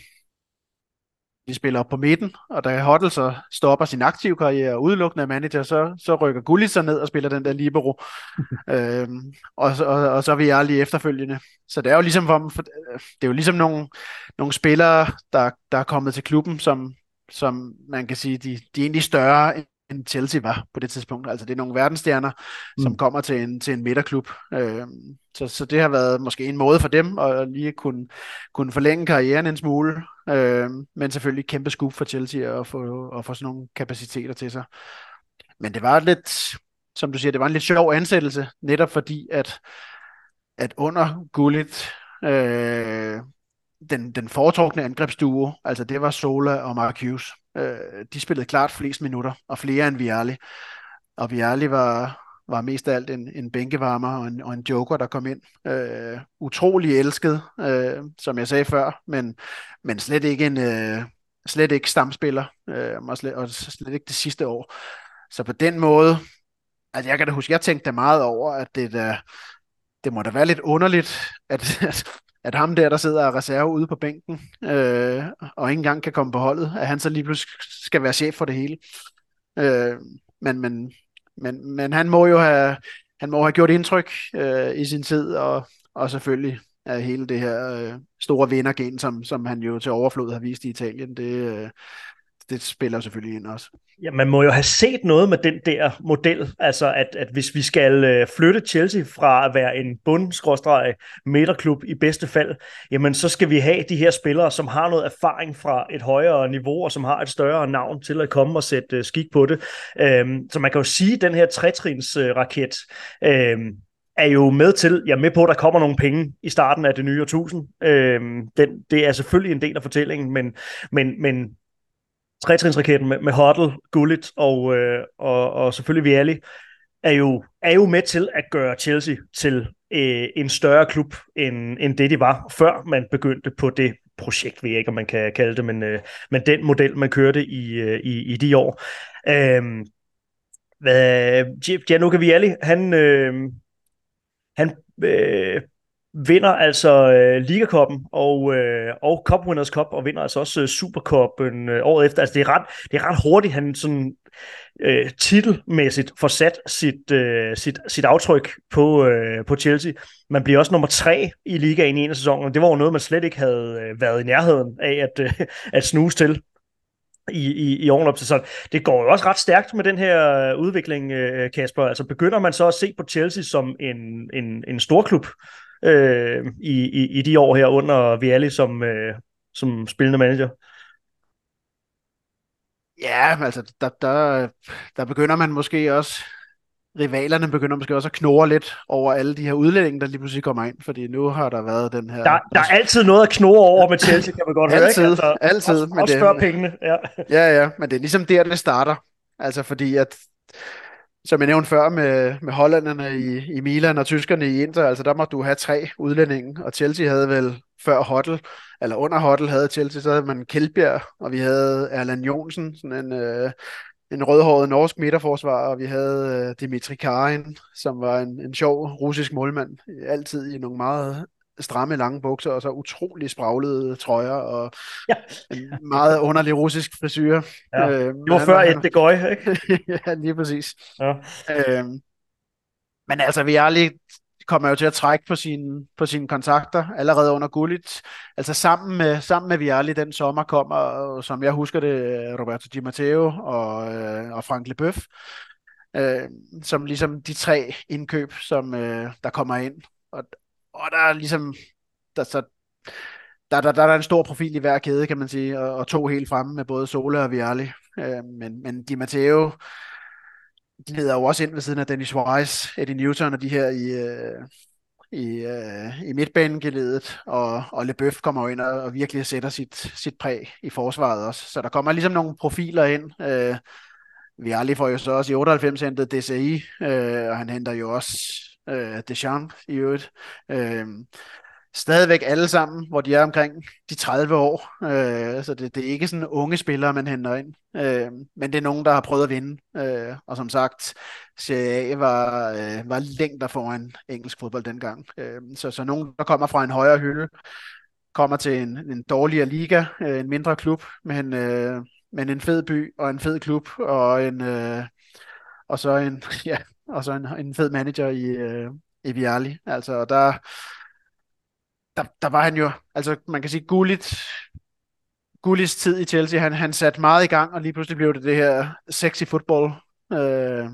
Speaker 3: de spiller op på midten, og da Hoddle så stopper sin aktive karriere og udelukkende manager, så, så rykker Gullit sig ned og spiller den der libero. [laughs] øhm, og, og, og så er vi ærlige efterfølgende. Så det er jo ligesom, for, det er jo ligesom nogle, nogle spillere, der, der er kommet til klubben, som, som man kan sige, de, de er egentlig større end Chelsea var på det tidspunkt. Altså det er nogle verdensstjerner, mm. som kommer til en, til en midterklub. Øh, så, så det har været måske en måde for dem at lige kunne, kunne forlænge karrieren en smule, øh, men selvfølgelig kæmpe skub for Chelsea at få, at få sådan nogle kapaciteter til sig. Men det var lidt, som du siger, det var en lidt sjov ansættelse, netop fordi, at, at under Gullit, øh, den, den foretrukne angrebsduo, altså det var Sola og Mark Hughes. Øh, de spillede klart flest minutter, og flere end Vialli. Og Vialli var, var mest af alt en, en bænkevarmer og en, og en joker, der kom ind. Øh, utrolig elsket, øh, som jeg sagde før, men, men slet ikke en øh, slet ikke stamspiller, øh, og, slet, og slet ikke det sidste år. Så på den måde, altså jeg kan da huske, jeg tænkte meget over, at det, da, det må da være lidt underligt, at, at, at ham der, der sidder og reserve ude på bænken, øh, og ikke engang kan komme på holdet, at han så lige pludselig skal være chef for det hele. Øh, men, men, men, men han må jo have, han må have gjort indtryk øh, i sin tid, og, og selvfølgelig af hele det her øh, store vindergen, som, som han jo til overflod har vist i Italien, det, øh, det spiller selvfølgelig ind også.
Speaker 2: Ja, man må jo have set noget med den der model, altså at, at hvis vi skal øh, flytte Chelsea fra at være en bund midterklub i bedste fald, jamen så skal vi have de her spillere, som har noget erfaring fra et højere niveau, og som har et større navn til at komme og sætte uh, skik på det. Øhm, så man kan jo sige, at den her trætrins raket øhm, er jo med til, jeg er med på, at der kommer nogle penge i starten af det nye årtusind. Øhm, den, det er selvfølgelig en del af fortællingen, men, men, men tretrinsraketten med, med Hoddle, Gullit og, øh, og, og selvfølgelig Vialli, er jo, er jo med til at gøre Chelsea til øh, en større klub, end, end det de var, før man begyndte på det projekt, ved jeg ikke, om man kan kalde det, men, øh, men den model, man kørte i, øh, i, i de år. Øh, hvad, Gianluca Vialli, han, øh, han øh, vinder altså øh, Ligakoppen og, øh, og Cup Winners Cup, og vinder altså også øh, Supercupen øh, året efter. Altså det er ret, det er ret hurtigt, han sådan øh, titelmæssigt får sat sit, øh, sit, sit aftryk på, øh, på Chelsea. Man bliver også nummer tre i ligaen i en af sæsonen, og det var jo noget, man slet ikke havde øh, været i nærheden af at, øh, at snuse til i, i, i årene op til. sådan. det går jo også ret stærkt med den her øh, udvikling, øh, Kasper. Altså begynder man så at se på Chelsea som en, en, en stor klub, øh, i, i, i de år her under Viali som, øh, som spillende manager.
Speaker 3: Ja, altså der, der, der begynder man måske også, rivalerne begynder måske også at knurre lidt over alle de her udlændinge, der lige pludselig kommer ind, fordi nu har der været den her...
Speaker 2: Der, der er altid noget at knurre over med Chelsea, kan man godt høre,
Speaker 3: altid, ikke? Altså, altid.
Speaker 2: Også, men også det, pengene, ja.
Speaker 3: Ja, ja, men det er ligesom der, det starter. Altså fordi at som jeg nævnte før med, med hollanderne i, i Milan og tyskerne i Inter, altså der må du have tre udlændinge, og Chelsea havde vel før Hottel, eller under Hottel havde Chelsea, så havde man Kjeldbjerg, og vi havde Erland Jonsen, sådan en, øh, en rødhåret norsk midterforsvar, og vi havde øh, Dimitri Karin, som var en, en sjov russisk målmand, altid i nogle meget stramme lange bukser, og så utrolig spraglede trøjer, og [laughs] ja. en meget underlig russisk frisyr.
Speaker 2: Ja. Øh, det var før et det går, ikke? [laughs]
Speaker 3: ja, lige præcis. Ja. Øh, men altså, vi er lige kommer jo til at trække på sine, på sine kontakter allerede under Gullit. Altså sammen med, sammen med Vialli den sommer kommer, som jeg husker det, Roberto Di Matteo og, øh, og Frank Leboeuf, øh, som ligesom de tre indkøb, som øh, der kommer ind. Og, og der er ligesom, der, så, der, der, der, der er en stor profil i hver kæde, kan man sige, og, og to helt fremme med både Sola og Vialli. Øh, men, men Di Matteo, de leder jo også ind ved siden af Dennis Wise, Eddie Newton og de her i, øh, i, øh, i midtbanegeledet, og, og Leboeuf kommer ind og, og virkelig sætter sit, sit præg i forsvaret også. Så der kommer ligesom nogle profiler ind. Øh, vi får jo så også i 98 hentet DCI, øh, og han henter jo også øh, Deschamps i øvrigt. Øh, stadigvæk alle sammen, hvor de er omkring de 30 år. Øh, så det, det er ikke sådan unge spillere, man henter ind. Øh, men det er nogen, der har prøvet at vinde. Øh, og som sagt, Serie A var, øh, var længder foran engelsk fodbold dengang. Øh, så, så nogen, der kommer fra en højere hylde, kommer til en, en dårligere liga, øh, en mindre klub, men, øh, men en fed by og en fed klub og en... Øh, og så en, [laughs] ja, og så en, en fed manager i, øh, i Altså, der, der, der var han jo, altså man kan sige, Gullit, Gullits tid i Chelsea, han, han satte meget i gang, og lige pludselig blev det det her sexy football, øh,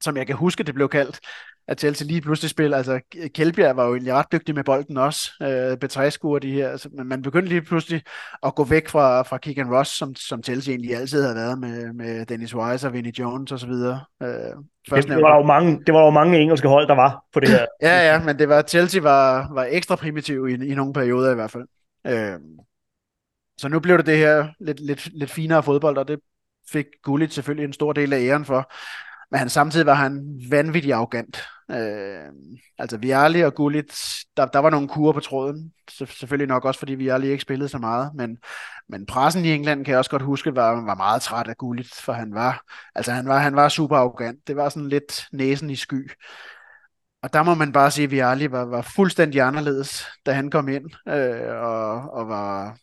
Speaker 3: som jeg kan huske, det blev kaldt, at Chelsea lige pludselig spiller, altså Kjeldbjerg var jo egentlig ret dygtig med bolden også, øh, Betræsku og de her, altså, men man begyndte lige pludselig at gå væk fra, fra Keegan Ross, som, som Chelsea egentlig altid havde været med, med Dennis Wise og Vinnie Jones og så videre. Øh,
Speaker 2: det, det, var jo mange, det var jo mange engelske hold, der var på det her. [laughs]
Speaker 3: ja, ja, men det var, Chelsea var, var ekstra primitiv i, i nogle perioder i hvert fald. Øh, så nu blev det det her lidt, lidt, lidt finere fodbold, og det fik Gullit selvfølgelig en stor del af æren for. Men han, samtidig var han vanvittig arrogant. Øh, altså Viali og Gullit, der, der var nogle kurer på tråden. Så, selvfølgelig nok også, fordi Viali ikke spillede så meget. Men, men pressen i England kan jeg også godt huske, var, var meget træt af Gullit, for han var, altså han var, han var super arrogant. Det var sådan lidt næsen i sky. Og der må man bare sige, at Viali var, var fuldstændig anderledes, da han kom ind, øh, og, og var,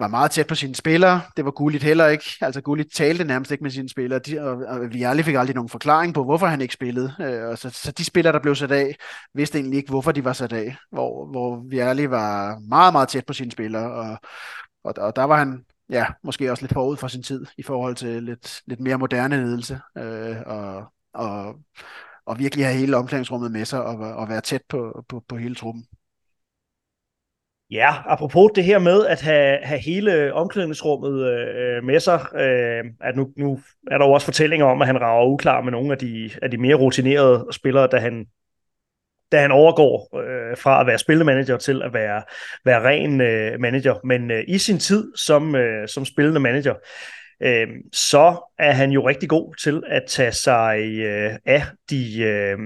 Speaker 3: var meget tæt på sine spillere. Det var Gullit heller ikke. Altså Gullit talte nærmest ikke med sine spillere, de, og, og vi aldrig fik aldrig nogen forklaring på, hvorfor han ikke spillede. Øh, og så, så de spillere, der blev sat af, vidste egentlig ikke, hvorfor de var sat af. Hvor, hvor vi aldrig var meget, meget tæt på sine spillere, og, og, og der var han ja, måske også lidt forud for sin tid i forhold til lidt, lidt mere moderne ledelse, øh, og, og, og virkelig have hele omklædningsrummet med sig, og, og være tæt på, på, på hele truppen.
Speaker 2: Ja, apropos det her med at have, have hele omklædningsrummet øh, med sig, øh, at nu, nu er der jo også fortællinger om, at han rager uklar med nogle af de, af de mere rutinerede spillere, da han, da han overgår øh, fra at være spillemanager til at være, være ren øh, manager. Men øh, i sin tid som, øh, som spillende manager, øh, så er han jo rigtig god til at tage sig øh, af de... Øh,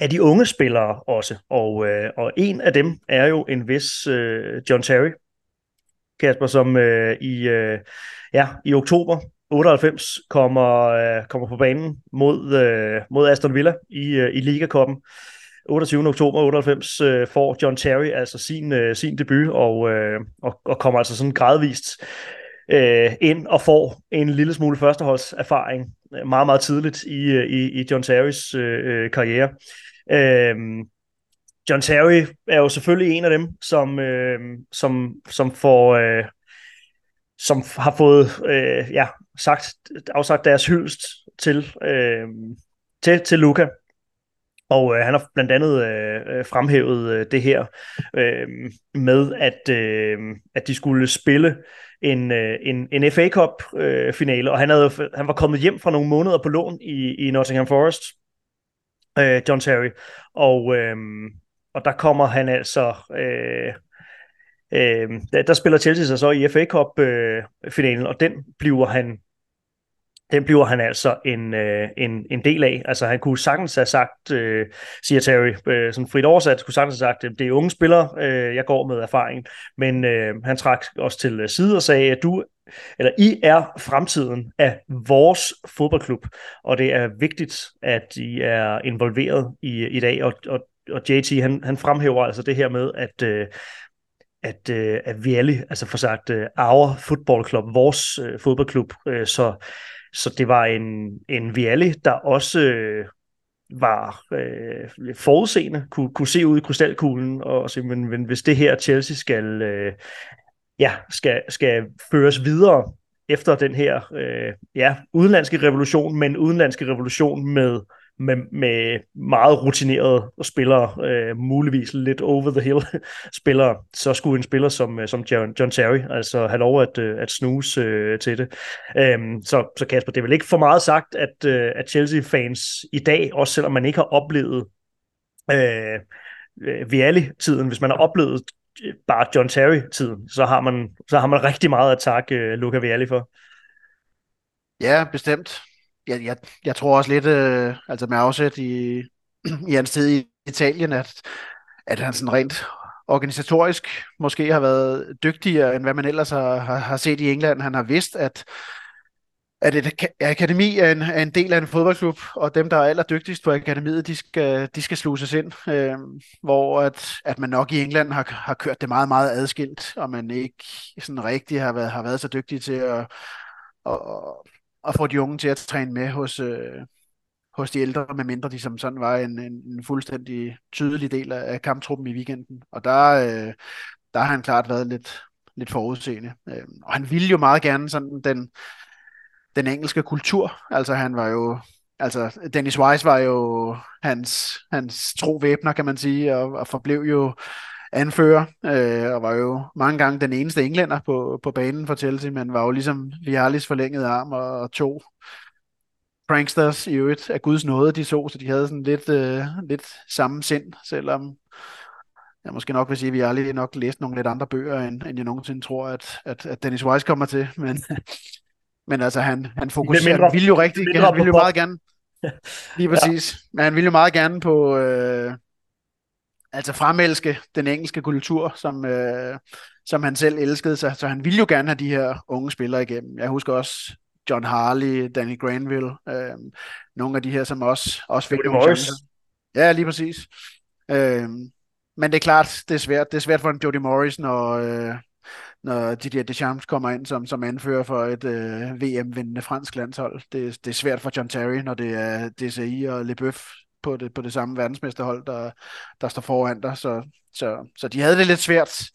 Speaker 2: af de unge spillere også. Og, øh, og en af dem er jo en vis øh, John Terry, Kasper, som øh, i, øh, ja, i oktober 98 kommer, øh, kommer på banen mod, øh, mod Aston Villa i, øh, i Liga-koppen. 28. oktober 98 øh, får John Terry altså sin, øh, sin debut, og, øh, og, og kommer altså sådan gradvist øh, ind og får en lille smule førsteholdserfaring øh, meget, meget tidligt i, øh, i, i John Terrys øh, øh karriere. Øh, John Terry er jo selvfølgelig en af dem, som, øh, som, som får... Øh, som har fået øh, ja, sagt, afsagt deres hyldest til, øh, til, til Luca. Og øh, han har blandt andet øh, fremhævet øh, det her øh, med, at, øh, at de skulle spille en, øh, en, en FA Cup øh, finale, og han, havde, han var kommet hjem fra nogle måneder på lån i, i Nottingham Forest, øh, John Terry, og, øh, og der kommer han altså... Øh, øh, der, der spiller Chelsea sig så i FA Cup øh, finalen, og den bliver han den bliver han altså en, øh, en, en del af. Altså han kunne sagtens have sagt, øh, siger Terry, øh, sådan frit oversat, kunne sagtens have sagt, det er unge spillere, øh, jeg går med erfaring. Men øh, han trak også til side og sagde, at du eller I er fremtiden af vores fodboldklub, og det er vigtigt, at I er involveret i, i dag. Og, og, og JT, han, han fremhæver altså det her med, at øh, at, øh, at vi alle, altså for sagt, øh, our football club, vores øh, fodboldklub, øh, så så det var en, en Vialli, der også øh, var øh, forudseende, kunne, kunne se ud i krystalkuglen og sige, men, men hvis det her Chelsea skal, øh, ja, skal, skal føres videre efter den her øh, ja, udenlandske revolution, men udenlandske revolution med med, med meget rutinerede spillere, øh, muligvis lidt over the hill [laughs] spillere, så skulle en spiller som, øh, som John, John Terry altså have lov at, øh, at snuse øh, til det. Øhm, så, så Kasper, det er vel ikke for meget sagt, at, øh, at Chelsea-fans i dag, også selvom man ikke har oplevet øh, øh Vialli-tiden, hvis man har oplevet bare John Terry-tiden, så har man, så har man rigtig meget at takke øh, Luca Vialli for.
Speaker 3: Ja, bestemt. Jeg, jeg, jeg tror også lidt, øh, altså med afsæt i, [clears throat] i hans tid i Italien, at, at han sådan rent organisatorisk måske har været dygtigere, end hvad man ellers har, har, har set i England. Han har vidst, at at et akademi er en, er en del af en fodboldklub, og dem, der er allerdygtigst på akademiet, de skal, de skal sluses ind. Øh, hvor at, at man nok i England har, har kørt det meget, meget adskilt, og man ikke sådan rigtig har været, har været så dygtig til at, at, at få de unge til at træne med hos, øh, hos de ældre, medmindre de som sådan var en, en, en fuldstændig tydelig del af kamptruppen i weekenden. Og der, øh, der har han klart været lidt, lidt forudseende. Øh, og han ville jo meget gerne sådan den, den engelske kultur. Altså han var jo, altså Dennis Wise var jo hans, hans tro væbner, kan man sige, og, og forblev jo anfører, øh, og var jo mange gange den eneste englænder på, på banen for Chelsea, men var jo ligesom Vialis forlængede arm og, og to pranksters i øvrigt af Guds nåde, de så, så de havde sådan lidt, øh, lidt samme sind, selvom jeg måske nok vil sige, at vi aldrig nok læst nogle lidt andre bøger, end, end jeg nogensinde tror, at, at, at Dennis Wise kommer til, men, [laughs] men altså han, han fokuserer, mindre, han ville jo rigtig, han ville jo meget gerne, [laughs] lige præcis, ja. men han ville jo meget gerne på, øh, altså fremelske den engelske kultur, som, øh, som han selv elskede sig, så han ville jo gerne have de her unge spillere igennem. Jeg husker også John Harley, Danny Granville, øh, nogle af de her, som også, også fik nogle chancer. Ja, lige præcis. Øh, men det er klart, det er svært. Det er svært for en Jody Morris, når, øh, når Didier Deschamps kommer ind som, som anfører for et øh, VM-vindende fransk landshold. Det, det er svært for John Terry, når det er DCI og Leboeuf på det, på det samme verdensmesterhold, der, der står foran dig. Så, så, så de havde det lidt svært,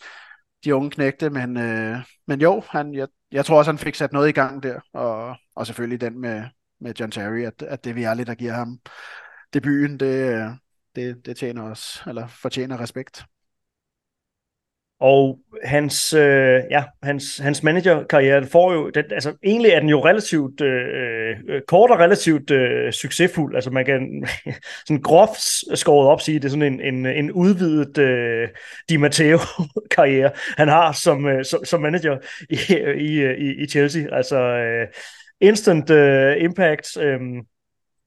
Speaker 3: de unge knægte, men, øh, men jo, han, jeg, jeg tror også, han fik sat noget i gang der, og, og selvfølgelig den med, med John Terry, at, at det er vi der giver ham debuten, det, øh, det, det tjener os, eller fortjener respekt.
Speaker 2: Og hans, øh, ja, hans, hans managerkarriere får jo, den, altså egentlig er den jo relativt øh, øh kort og relativt øh, succesfuld. Altså man kan [laughs] sådan groft skåret op sige, det er sådan en, en, en udvidet øh, Di Matteo-karriere, [laughs] han har som, øh, som, som manager i, i, i, i Chelsea. Altså øh, instant øh, impact, øh,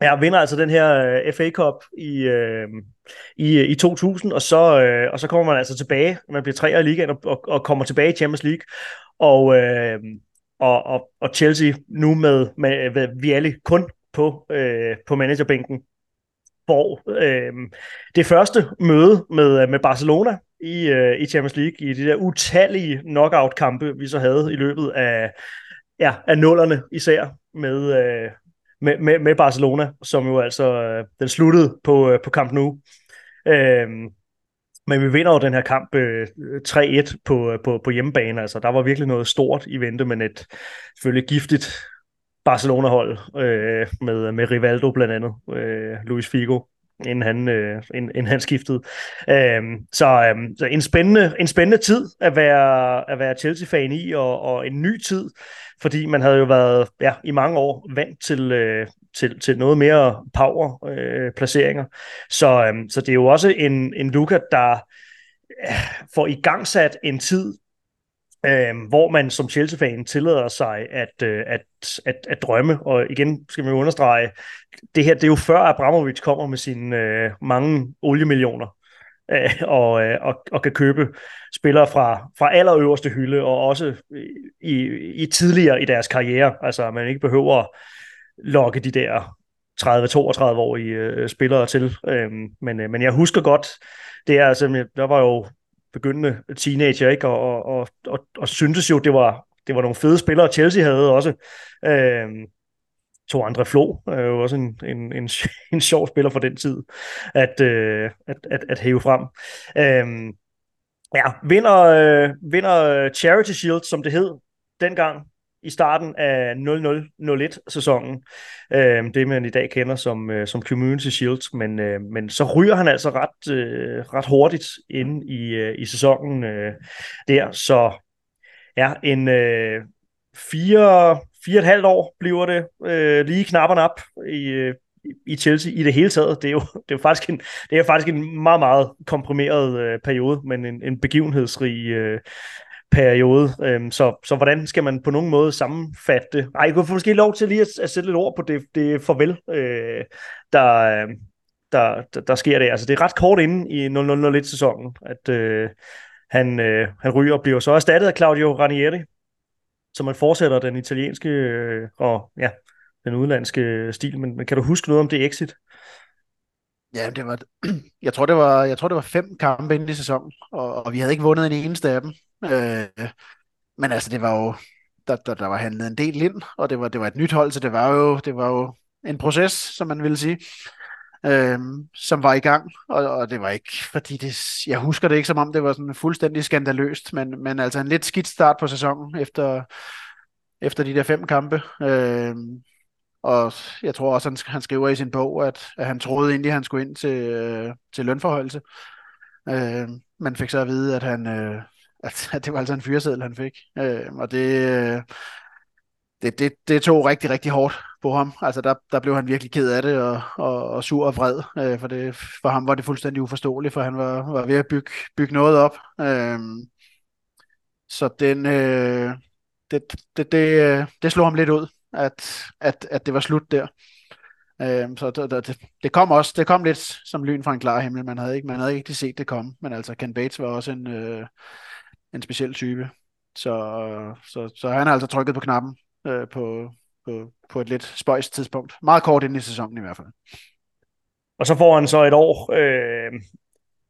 Speaker 2: Ja, vinder altså den her øh, FA Cup i, øh, i, i 2000, og så, øh, og så kommer man altså tilbage, man bliver tre i ligaen og, og, og kommer tilbage i Champions League, og, øh, og, og, og Chelsea nu med, med, med Vialli kun på, øh, på managerbænken, hvor øh, det første møde med, øh, med Barcelona i, øh, i Champions League, i de der utallige knockout-kampe, vi så havde i løbet af, ja, af nullerne især, med, øh, med, med, med Barcelona, som jo altså, øh, den sluttede på, øh, på Camp Nou. Øh, men vi vinder jo den her kamp øh, 3-1 på, øh, på, på hjemmebane. Altså, der var virkelig noget stort i vente, men et selvfølgelig giftigt Barcelona-hold øh, med, med Rivaldo blandt andet, øh, Luis Figo, inden han, øh, inden, inden han skiftede. Øhm, så, øhm, så en, spændende, en spændende tid at være, at være Chelsea-fan i, og, og en ny tid fordi man havde jo været ja, i mange år vant til, øh, til, til noget mere power-placeringer. Øh, så, øhm, så det er jo også en, en Luka, der øh, får igangsat en tid, øh, hvor man som Chelsea-fan tillader sig at, øh, at, at, at drømme. Og igen skal man jo understrege, det her det er jo før Abramovic kommer med sine øh, mange oliemillioner øh, og, øh, og, og kan købe spillere fra, fra allerøverste hylde, og også i, i tidligere i deres karriere. Altså, man ikke behøver at lokke de der 30-32-årige øh, spillere til. Øhm, men, øh, men jeg husker godt, det er altså, der var jo begyndende teenager, ikke? Og, og, og, og, og syntes jo, det var, det var nogle fede spillere, Chelsea havde også. Øhm, to andre Flo er jo også en, en, en, [laughs] en sjov spiller for den tid at, øh, at, at, at hæve frem. Øhm, ja, vinder, øh, vinder Charity Shield, som det hed dengang i starten af 0001-sæsonen. Øh, det man i dag kender som, øh, som Community Shield, men, øh, men så ryger han altså ret, øh, ret hurtigt ind i, øh, i sæsonen øh, der. Så ja, en øh, fire fire og et halvt år bliver det øh, lige knap og nap i, øh, i Chelsea i det hele taget. Det er jo, det er jo faktisk, en, det er faktisk en meget, meget komprimeret øh, periode, men en, en begivenhedsrig øh, periode. Øhm, så, så hvordan skal man på nogen måde sammenfatte det? Ej, jeg kunne få måske lov til lige at, at sætte lidt ord på det, det farvel, øh, der, øhm, der, der, der sker det. Altså, det er ret kort inde i 0001-sæsonen, at øh, han, øh, han ryger og bliver så erstattet af Claudio Ranieri, så man fortsætter den italienske øh, og ja, den udenlandske stil. Men, men kan du huske noget om det exit?
Speaker 3: Ja, det var, [clears throat] jeg tror, det var, jeg tror, det var fem kampe inden i sæsonen, og, og vi havde ikke vundet en eneste af dem. Øh, men altså, det var jo, der, der, der var handlet en del ind, og det var, det var et nyt hold, så det var jo, det var jo en proces, som man ville sige, øh, som var i gang, og, og det var ikke, fordi det, jeg husker det ikke som om, det var sådan fuldstændig skandaløst, men, men altså en lidt skidt start på sæsonen, efter, efter de der fem kampe. Øh, og jeg tror også, han, han skriver i sin bog, at, at han troede egentlig, at han skulle ind til, øh, til lønforholdelse. Øh, man fik så at vide, at han, øh, at, altså, at [laughs] det var altså en fyreseddel, han fik. Øh, og det, øh, det, det, det tog rigtig, rigtig hårdt på ham. Altså der, der blev han virkelig ked af det og, og, og sur og vred, øh, for, det, for ham var det fuldstændig uforståeligt, for han var, var ved at bygge, bygge noget op. Øh, så den, øh, det, det, det, øh, det slog ham lidt ud, at, at, at det var slut der. Øh, så det, det, det, kom også, det kom lidt som lyn fra en klar himmel. Man havde ikke, man havde ikke set det komme, men altså Ken Bates var også en, øh, en speciel type. Så, så, så han har altså trykket på knappen øh, på, på, på et lidt spøjst tidspunkt. Meget kort ind i sæsonen i hvert fald.
Speaker 2: Og så får han så et år, øh,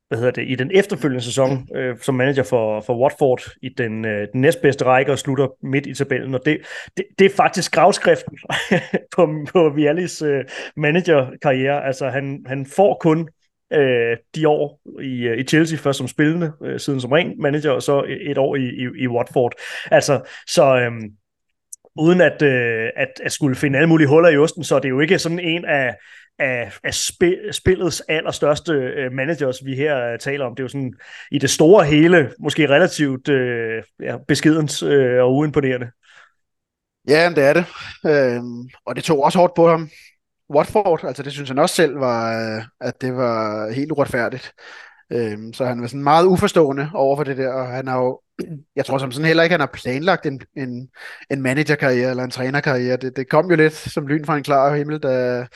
Speaker 2: hvad hedder det, i den efterfølgende sæson øh, som manager for, for Watford i den, øh, den næstbedste række og slutter midt i tabellen. Og det, det, det er faktisk gravskriften [laughs] på, på Vialis øh, managerkarriere. Altså han, han får kun øh, de år i, øh, i Chelsea, først som spillende, øh, siden som ren manager, og så øh, et år i, i, i Watford. Altså, så øh, uden at, øh, at, at skulle finde alle mulige huller i osten, så er det jo ikke sådan en af, af, af spil, spillets allerstørste øh, managers, vi her øh, taler om. Det er jo sådan i det store hele, måske relativt øh, ja, beskedens øh, og uimponerende.
Speaker 3: Ja, det er det. Øhm, og det tog også hårdt på ham. Watford, altså det synes han også selv var, øh, at det var helt uretfærdigt. Øhm, så han var sådan meget uforstående over for det der, og han har jo, [clears throat] jeg tror som sådan heller ikke, han har planlagt en, en, en managerkarriere eller en trænerkarriere. Det, det kom jo lidt som lyn fra en klar himmel, da,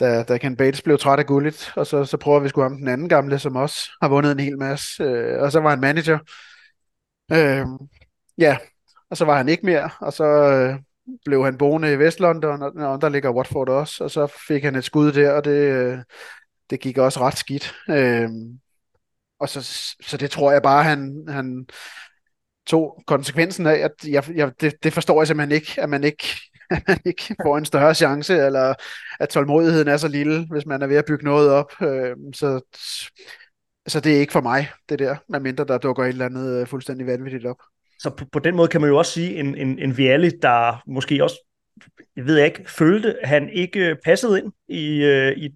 Speaker 3: da, da Ken Bates blev træt af gullet, og så, så prøver vi sgu ham den anden gamle, som også har vundet en hel masse, øh, og så var han manager. Øh, ja, og så var han ikke mere, og så øh, blev han boende i Vestlondon, og, og der ligger Watford også, og så fik han et skud der, og det, øh, det gik også ret skidt. Øh, og så, så det tror jeg bare, han, han tog konsekvensen af, at jeg, jeg, det, det forstår jeg simpelthen ikke, at man ikke [laughs] at man ikke får en større chance, eller at tålmodigheden er så lille, hvis man er ved at bygge noget op. Øh, så, så det er ikke for mig, det der, medmindre der dukker et eller andet øh, fuldstændig vanvittigt op.
Speaker 2: Så på, på den måde kan man jo også sige, en, en, en Vialli, der måske også, jeg ved ikke, følte, at han ikke passede ind i, øh, i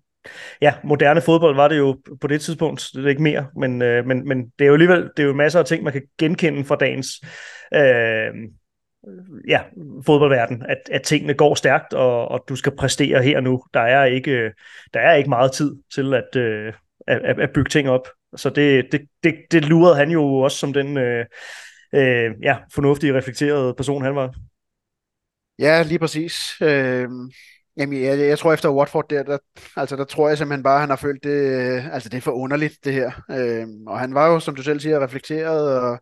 Speaker 2: ja, moderne fodbold var det jo på det tidspunkt, det er ikke mere, men, øh, men, men det er jo alligevel det er jo masser af ting, man kan genkende fra dagens øh, ja, fodboldverden, at, at tingene går stærkt, og, og du skal præstere her nu. Der er ikke, der er ikke meget tid til at, øh, at, at bygge ting op. Så det, det, det, det lurede han jo også som den øh, øh, ja, fornuftig, reflekteret person, han var.
Speaker 3: Ja, lige præcis. Øh, jamen, jeg, jeg tror efter Watford der, der, altså der tror jeg simpelthen bare, at han har følt det, øh, altså det er for underligt det her. Øh, og han var jo, som du selv siger, reflekteret og,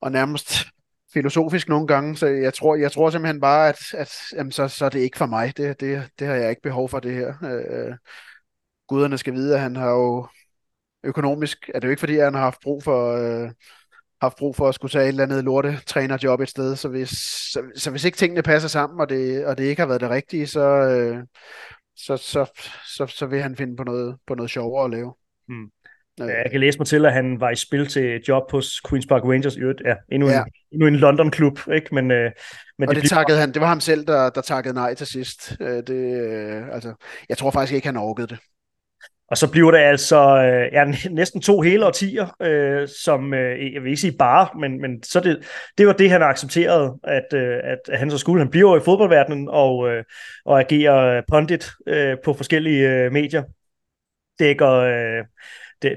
Speaker 3: og nærmest filosofisk nogle gange, så jeg tror, jeg tror simpelthen bare, at, at jamen, så, så er det ikke for mig. Det, det, det har jeg ikke behov for, det her. Øh, guderne skal vide, at han har jo økonomisk, er det jo ikke fordi, at han har haft brug for, øh, haft brug for at skulle tage et eller andet lorte trænerjob et sted, så hvis, så, så hvis ikke tingene passer sammen, og det, og det ikke har været det rigtige, så, øh, så, så, så, så vil han finde på noget, på noget sjovere at lave. Hmm.
Speaker 2: Jeg kan læse mig til, at han var i spil til job hos Queen's Park Rangers. Ja, endnu, ja. En, endnu en London-klub. Ikke? Men, øh,
Speaker 3: men og det, det takkede han, det var ham selv, der, der takkede nej til sidst. Øh, det, øh, altså, jeg tror faktisk ikke, han orkede det
Speaker 2: og så bliver det altså øh, ja, næsten to hele årtier, øh, som øh, jeg vil ikke sige bare, men, men så det, det var det, han accepterede, at, øh, at han så skulle. Han bliver i fodboldverdenen og, øh, og agerer pundit øh, på forskellige øh, medier. Dækker, øh,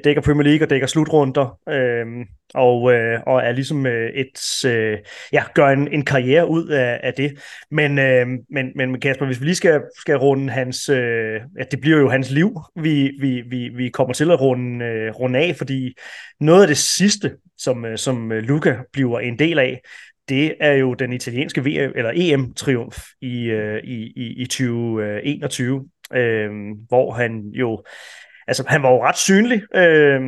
Speaker 2: dækker Premier League og dækker slutrunder, øh, og, øh, og er ligesom øh, et, øh, ja, gør en, en karriere ud af, af det. Men, øh, men, men Kasper, hvis vi lige skal, skal runde hans, øh, ja, det bliver jo hans liv, vi, vi, vi, vi kommer til at runde, øh, runde af, fordi noget af det sidste, som, øh, som øh, Luca bliver en del af, det er jo den italienske VM, eller EM-triumf i, øh, i, i, i 2021, øh, øhm, hvor han jo altså han var jo ret synlig øh,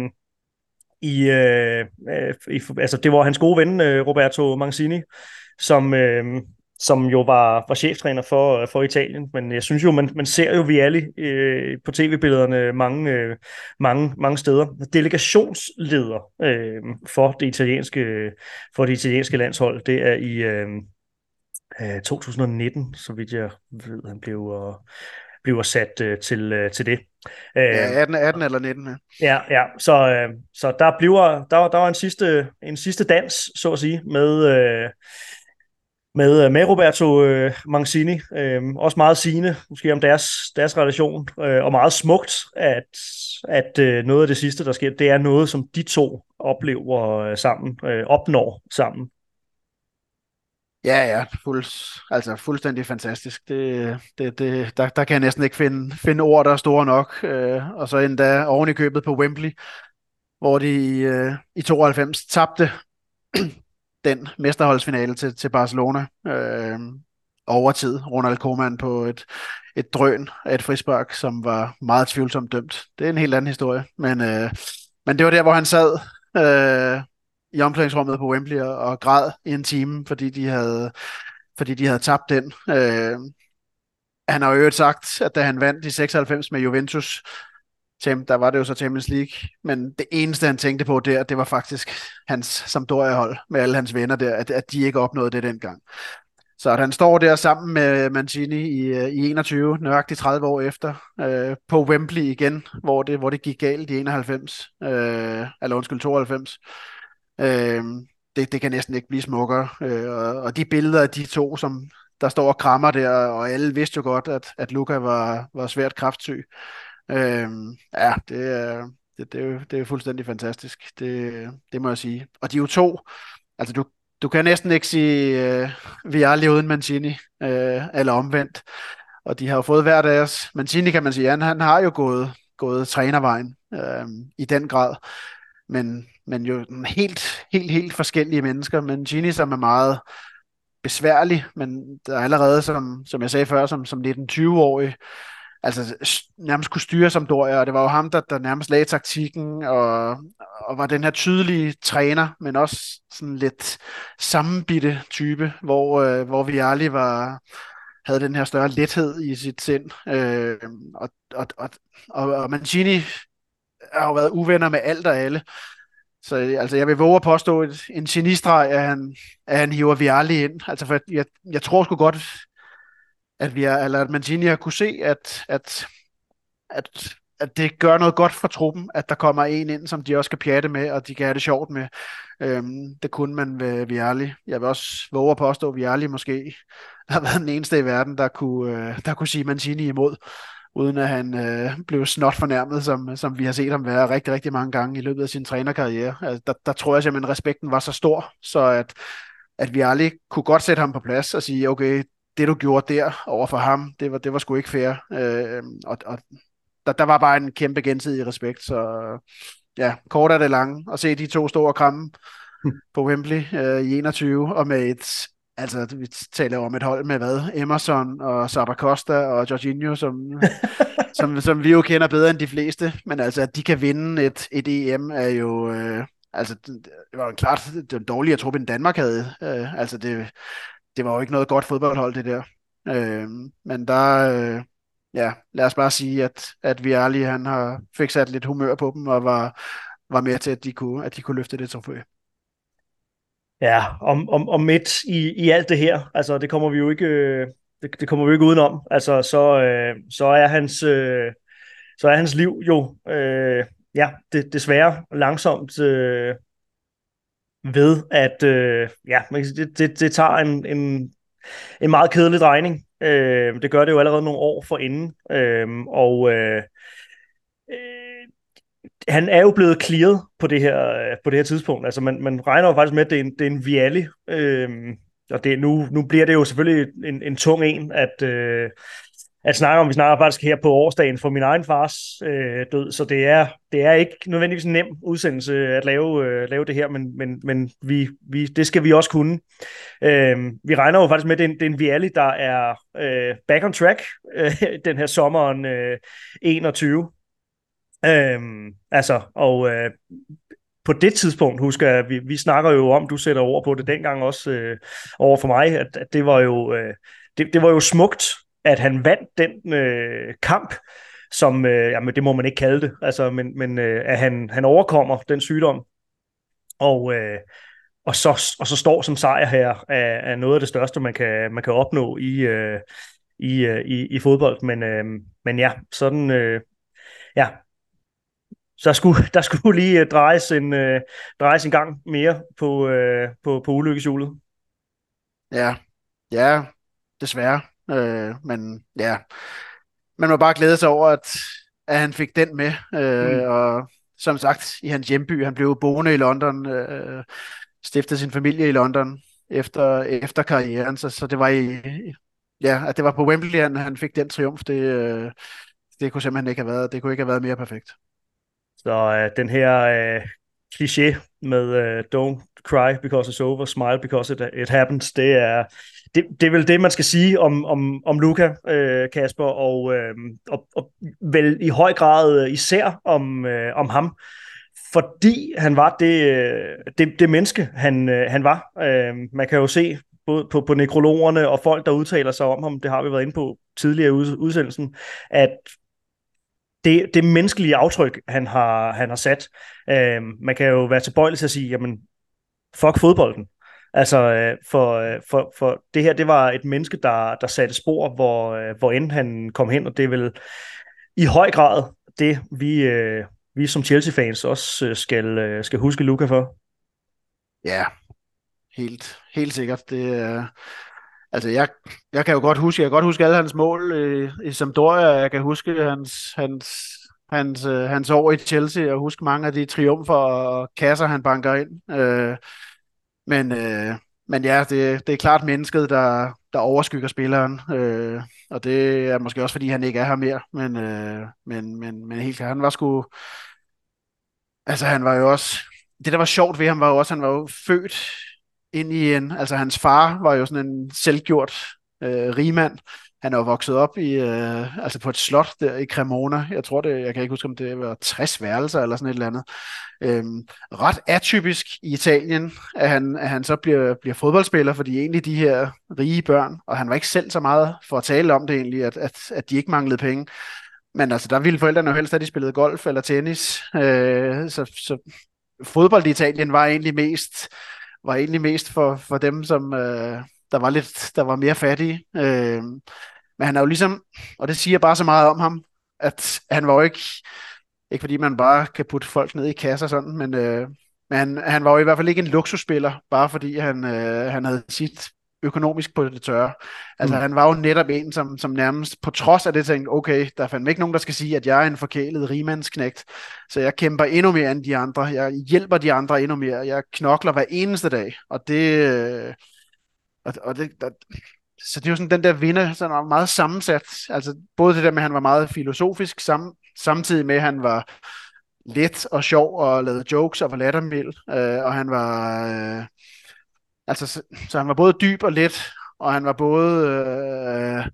Speaker 2: i, øh, øh, i, altså det var hans gode ven øh, Roberto Mancini, som, øh, som jo var, var cheftræner for, øh, for Italien, men jeg synes jo, man, man ser jo Vialli øh, på tv-billederne mange, øh, mange, mange steder. Delegationsleder øh, for, det italienske, for det italienske landshold, det er i øh, øh 2019, så vidt jeg ved, han blev, øh, bliver sat øh, til, øh, til det.
Speaker 3: Ja, 18, 18 eller 19. Ja,
Speaker 2: ja, ja. Så, øh, så der bliver der, der var en sidste, en sidste dans, så at sige, med, øh, med, øh, med Roberto øh, Mancini. Øh, også meget sigende, måske om deres, deres relation, øh, og meget smukt, at, at øh, noget af det sidste, der sker, det er noget, som de to oplever øh, sammen, øh, opnår sammen.
Speaker 3: Ja, ja, fuld, altså fuldstændig fantastisk. Det, det, det, der, der kan jeg næsten ikke finde, finde ord, der er store nok. Øh, og så endda oven i købet på Wembley, hvor de i, øh, i 92 tabte [clears throat] den mesterholdsfinale til, til Barcelona. Øh, overtid. Ronald Koeman på et, et drøn af et frispark, som var meget tvivlsomt dømt. Det er en helt anden historie. Men, øh, men det var der, hvor han sad øh, i omklædningsrummet på Wembley og, og græd i en time, fordi de havde, fordi de havde tabt den. Øh, han har jo øvrigt sagt, at da han vandt i 96 med Juventus, der var det jo så Champions League, men det eneste, han tænkte på der, det var faktisk hans Sampdoria-hold med alle hans venner der, at, at de ikke opnåede det dengang. Så at han står der sammen med Mancini i, øh, i 21, nøjagtigt 30 år efter, øh, på Wembley igen, hvor det, hvor det gik galt i 91, øh, eller undskyld, 92. Øh, det, det kan næsten ikke blive smukkere. Øh, og, og de billeder af de to, som der står og krammer der, og alle vidste jo godt, at, at Luca var, var svært kraftsyg. Øh, ja, det er, det, det, er jo, det er fuldstændig fantastisk. Det, det må jeg sige. Og de er jo to, altså du, du kan næsten ikke sige øh, vi er uden Mancini, øh, eller omvendt. Og de har jo fået hver deres. Mancini kan man sige, han, han har jo gået, gået trænervejen øh, i den grad men, men jo helt, helt, helt forskellige mennesker. Men Gini, som er meget besværlig, men der er allerede, som, som jeg sagde før, som, som 19-20-årig, altså nærmest kunne styre som Doria, og det var jo ham, der, der nærmest lagde taktikken, og, og var den her tydelige træner, men også sådan lidt sammenbitte type, hvor, øh, hvor vi aldrig var, havde den her større lethed i sit sind. Øh, og, og, og, og, og Mancini har jo været uvenner med alt og alle. Så altså, jeg vil våge at påstå et, en genistreg, at han, at han hiver Vialli ind. Altså, for jeg, jeg tror sgu godt, at, vi er, eller at Mancini har kunne se, at, at, at, at det gør noget godt for truppen, at der kommer en ind, som de også kan pjatte med, og de kan have det sjovt med. Øhm, det kunne man ved Vialli. Jeg vil også våge at påstå, at Vialli måske har været den eneste i verden, der kunne, øh, der kunne sige Mancini imod uden at han øh, blev snot fornærmet, som, som vi har set ham være rigtig, rigtig mange gange i løbet af sin trænerkarriere. Altså, der, der tror jeg simpelthen, at respekten var så stor, så at, at vi aldrig kunne godt sætte ham på plads og sige, okay, det du gjorde der over for ham, det var, det var sgu ikke fair. Øh, og, og der, der var bare en kæmpe gensidig respekt, så ja, kort er det lange, at se de to store kramme på Wembley øh, i 21, og med et Altså, vi taler om et hold med hvad? Emerson og Costa og Jorginho, som, [laughs] som, som vi jo kender bedre end de fleste. Men altså, at de kan vinde et, et EM er jo... Øh, altså, det var jo klart var dårligere trup, end Danmark havde. Øh, altså, det, det var jo ikke noget godt fodboldhold, det der. Øh, men der... Øh, ja, lad os bare sige, at, at vi ærlige, han har fik sat lidt humør på dem, og var, var med til, at de kunne, at de kunne løfte det trofæ.
Speaker 2: Ja, om, om, om midt i, i alt det her, altså det kommer vi jo ikke, øh, det, det kommer vi ikke udenom. Altså så, øh, så er hans, øh, så er hans liv jo, øh, ja, det, desværre langsomt øh, ved, at øh, ja, det, det, det tager en, en, en meget kedelig drejning. Øh, det gør det jo allerede nogle år forinden. Øh, og øh, han er jo blevet clearet på det her, øh, på det her tidspunkt. Altså man, man regner jo faktisk med, at det er en, det er en Viali. Øh, og det, nu, nu bliver det jo selvfølgelig en, en tung en, at, øh, at snakke om. Vi snakker faktisk her på årsdagen for min egen fars øh, død, så det er, det er ikke nødvendigvis en nem udsendelse at lave, øh, lave det her, men, men, men vi, vi, det skal vi også kunne. Øh, vi regner jo faktisk med, at det er en, det er en Viali, der er øh, back on track øh, den her sommeren øh, 21. Øhm, altså, og øh, på det tidspunkt, husker jeg, vi, vi snakker jo om, du sætter ord på det dengang også øh, over for mig, at, at det var jo øh, det, det var jo smukt at han vandt den øh, kamp, som, øh, jamen det må man ikke kalde det, altså, men, men øh, at han, han overkommer den sygdom, og, øh, og, så, og så står som sejr her af, af noget af det største, man kan, man kan opnå i, øh, i, øh, i, i fodbold, men, øh, men ja, sådan, øh, ja, så der skulle, [laughs] der skulle lige drejes en, øh, drejes en gang mere på, øh, på, på ulykkeshjulet.
Speaker 3: Ja, ja, desværre. Øh, men ja, man må bare glæde sig over, at, at han fik den med. Øh, mm. Og som sagt, i hans hjemby, han blev boende i London, øh, stiftede sin familie i London efter, efter karrieren, så, så det var i, ja, at det var på Wembley, han, han fik den triumf, det, øh, det kunne simpelthen ikke have været, det kunne ikke have været mere perfekt.
Speaker 2: Så øh, den her øh, kliché med øh, don't cry because it's over, smile because it, it happens, det er, det, det er vel det, man skal sige om, om, om Luca, øh, Kasper, og, øh, og, og vel i høj grad øh, især om, øh, om ham, fordi han var det, øh, det, det menneske, han, øh, han var. Øh, man kan jo se både på, på nekrologerne og folk, der udtaler sig om ham, det har vi været inde på tidligere i udsendelsen, at det, det menneskelige aftryk, han har, han har sat, øh, man kan jo være tilbøjelig til at sige, jamen, fuck fodbolden. Altså, øh, for, øh, for, for det her, det var et menneske, der, der satte spor, hvor, øh, hvor end han kom hen, og det er vel i høj grad det, vi, øh, vi som Chelsea-fans også øh, skal, øh, skal huske Luca for.
Speaker 3: Ja, helt, helt sikkert. Det, øh, altså jeg, jeg kan jo godt huske, jeg kan godt huske alle hans mål øh, i, i Sampdoria, jeg kan huske hans, hans, hans, øh, hans år i Chelsea, og huske mange af de triumfer og kasser, han banker ind. Øh, men, øh, men ja, det, det er klart mennesket, der, der overskygger spilleren. Øh, og det er måske også, fordi han ikke er her mere. Men, øh, men, men, men helt klart, han var sgu... Altså, han var jo også... Det, der var sjovt ved ham, var jo også, han var jo født ind i en... Altså, hans far var jo sådan en selvgjort øh, rigmand. Han er jo vokset op i, øh, altså på et slot der i Cremona. Jeg tror det, jeg kan ikke huske, om det var 60 værelser eller sådan et eller andet. Øhm, ret atypisk i Italien, at han, at han så bliver, bliver fodboldspiller, fordi egentlig de her rige børn, og han var ikke selv så meget for at tale om det egentlig, at, at, at de ikke manglede penge. Men altså, der ville forældrene jo helst, at de spillede golf eller tennis. Øh, så, så fodbold i Italien var egentlig mest, var egentlig mest for, for dem, som, øh, der var lidt, der var mere fattige. Øh, men han er jo ligesom, og det siger bare så meget om ham, at han var jo ikke, ikke fordi man bare kan putte folk ned i kasser sådan, men, øh, men han, han var jo i hvert fald ikke en luksusspiller, bare fordi han, øh, han havde sit økonomisk på det tørre. Altså mm. han var jo netop en, som, som nærmest på trods af det tænkte, okay, der er fandme ikke nogen, der skal sige, at jeg er en forkælet rigmandsknægt, så jeg kæmper endnu mere end de andre, jeg hjælper de andre endnu mere, jeg knokler hver eneste dag, og det, øh, og, og det, der, så det er jo sådan den der vinder, sådan var meget sammensat. Altså både det der med, at han var meget filosofisk, sam, samtidig med, at han var let og sjov og lavede jokes og var lattermild. Øh, og han var... Øh, altså, så, så han var både dyb og let, og han var både øh,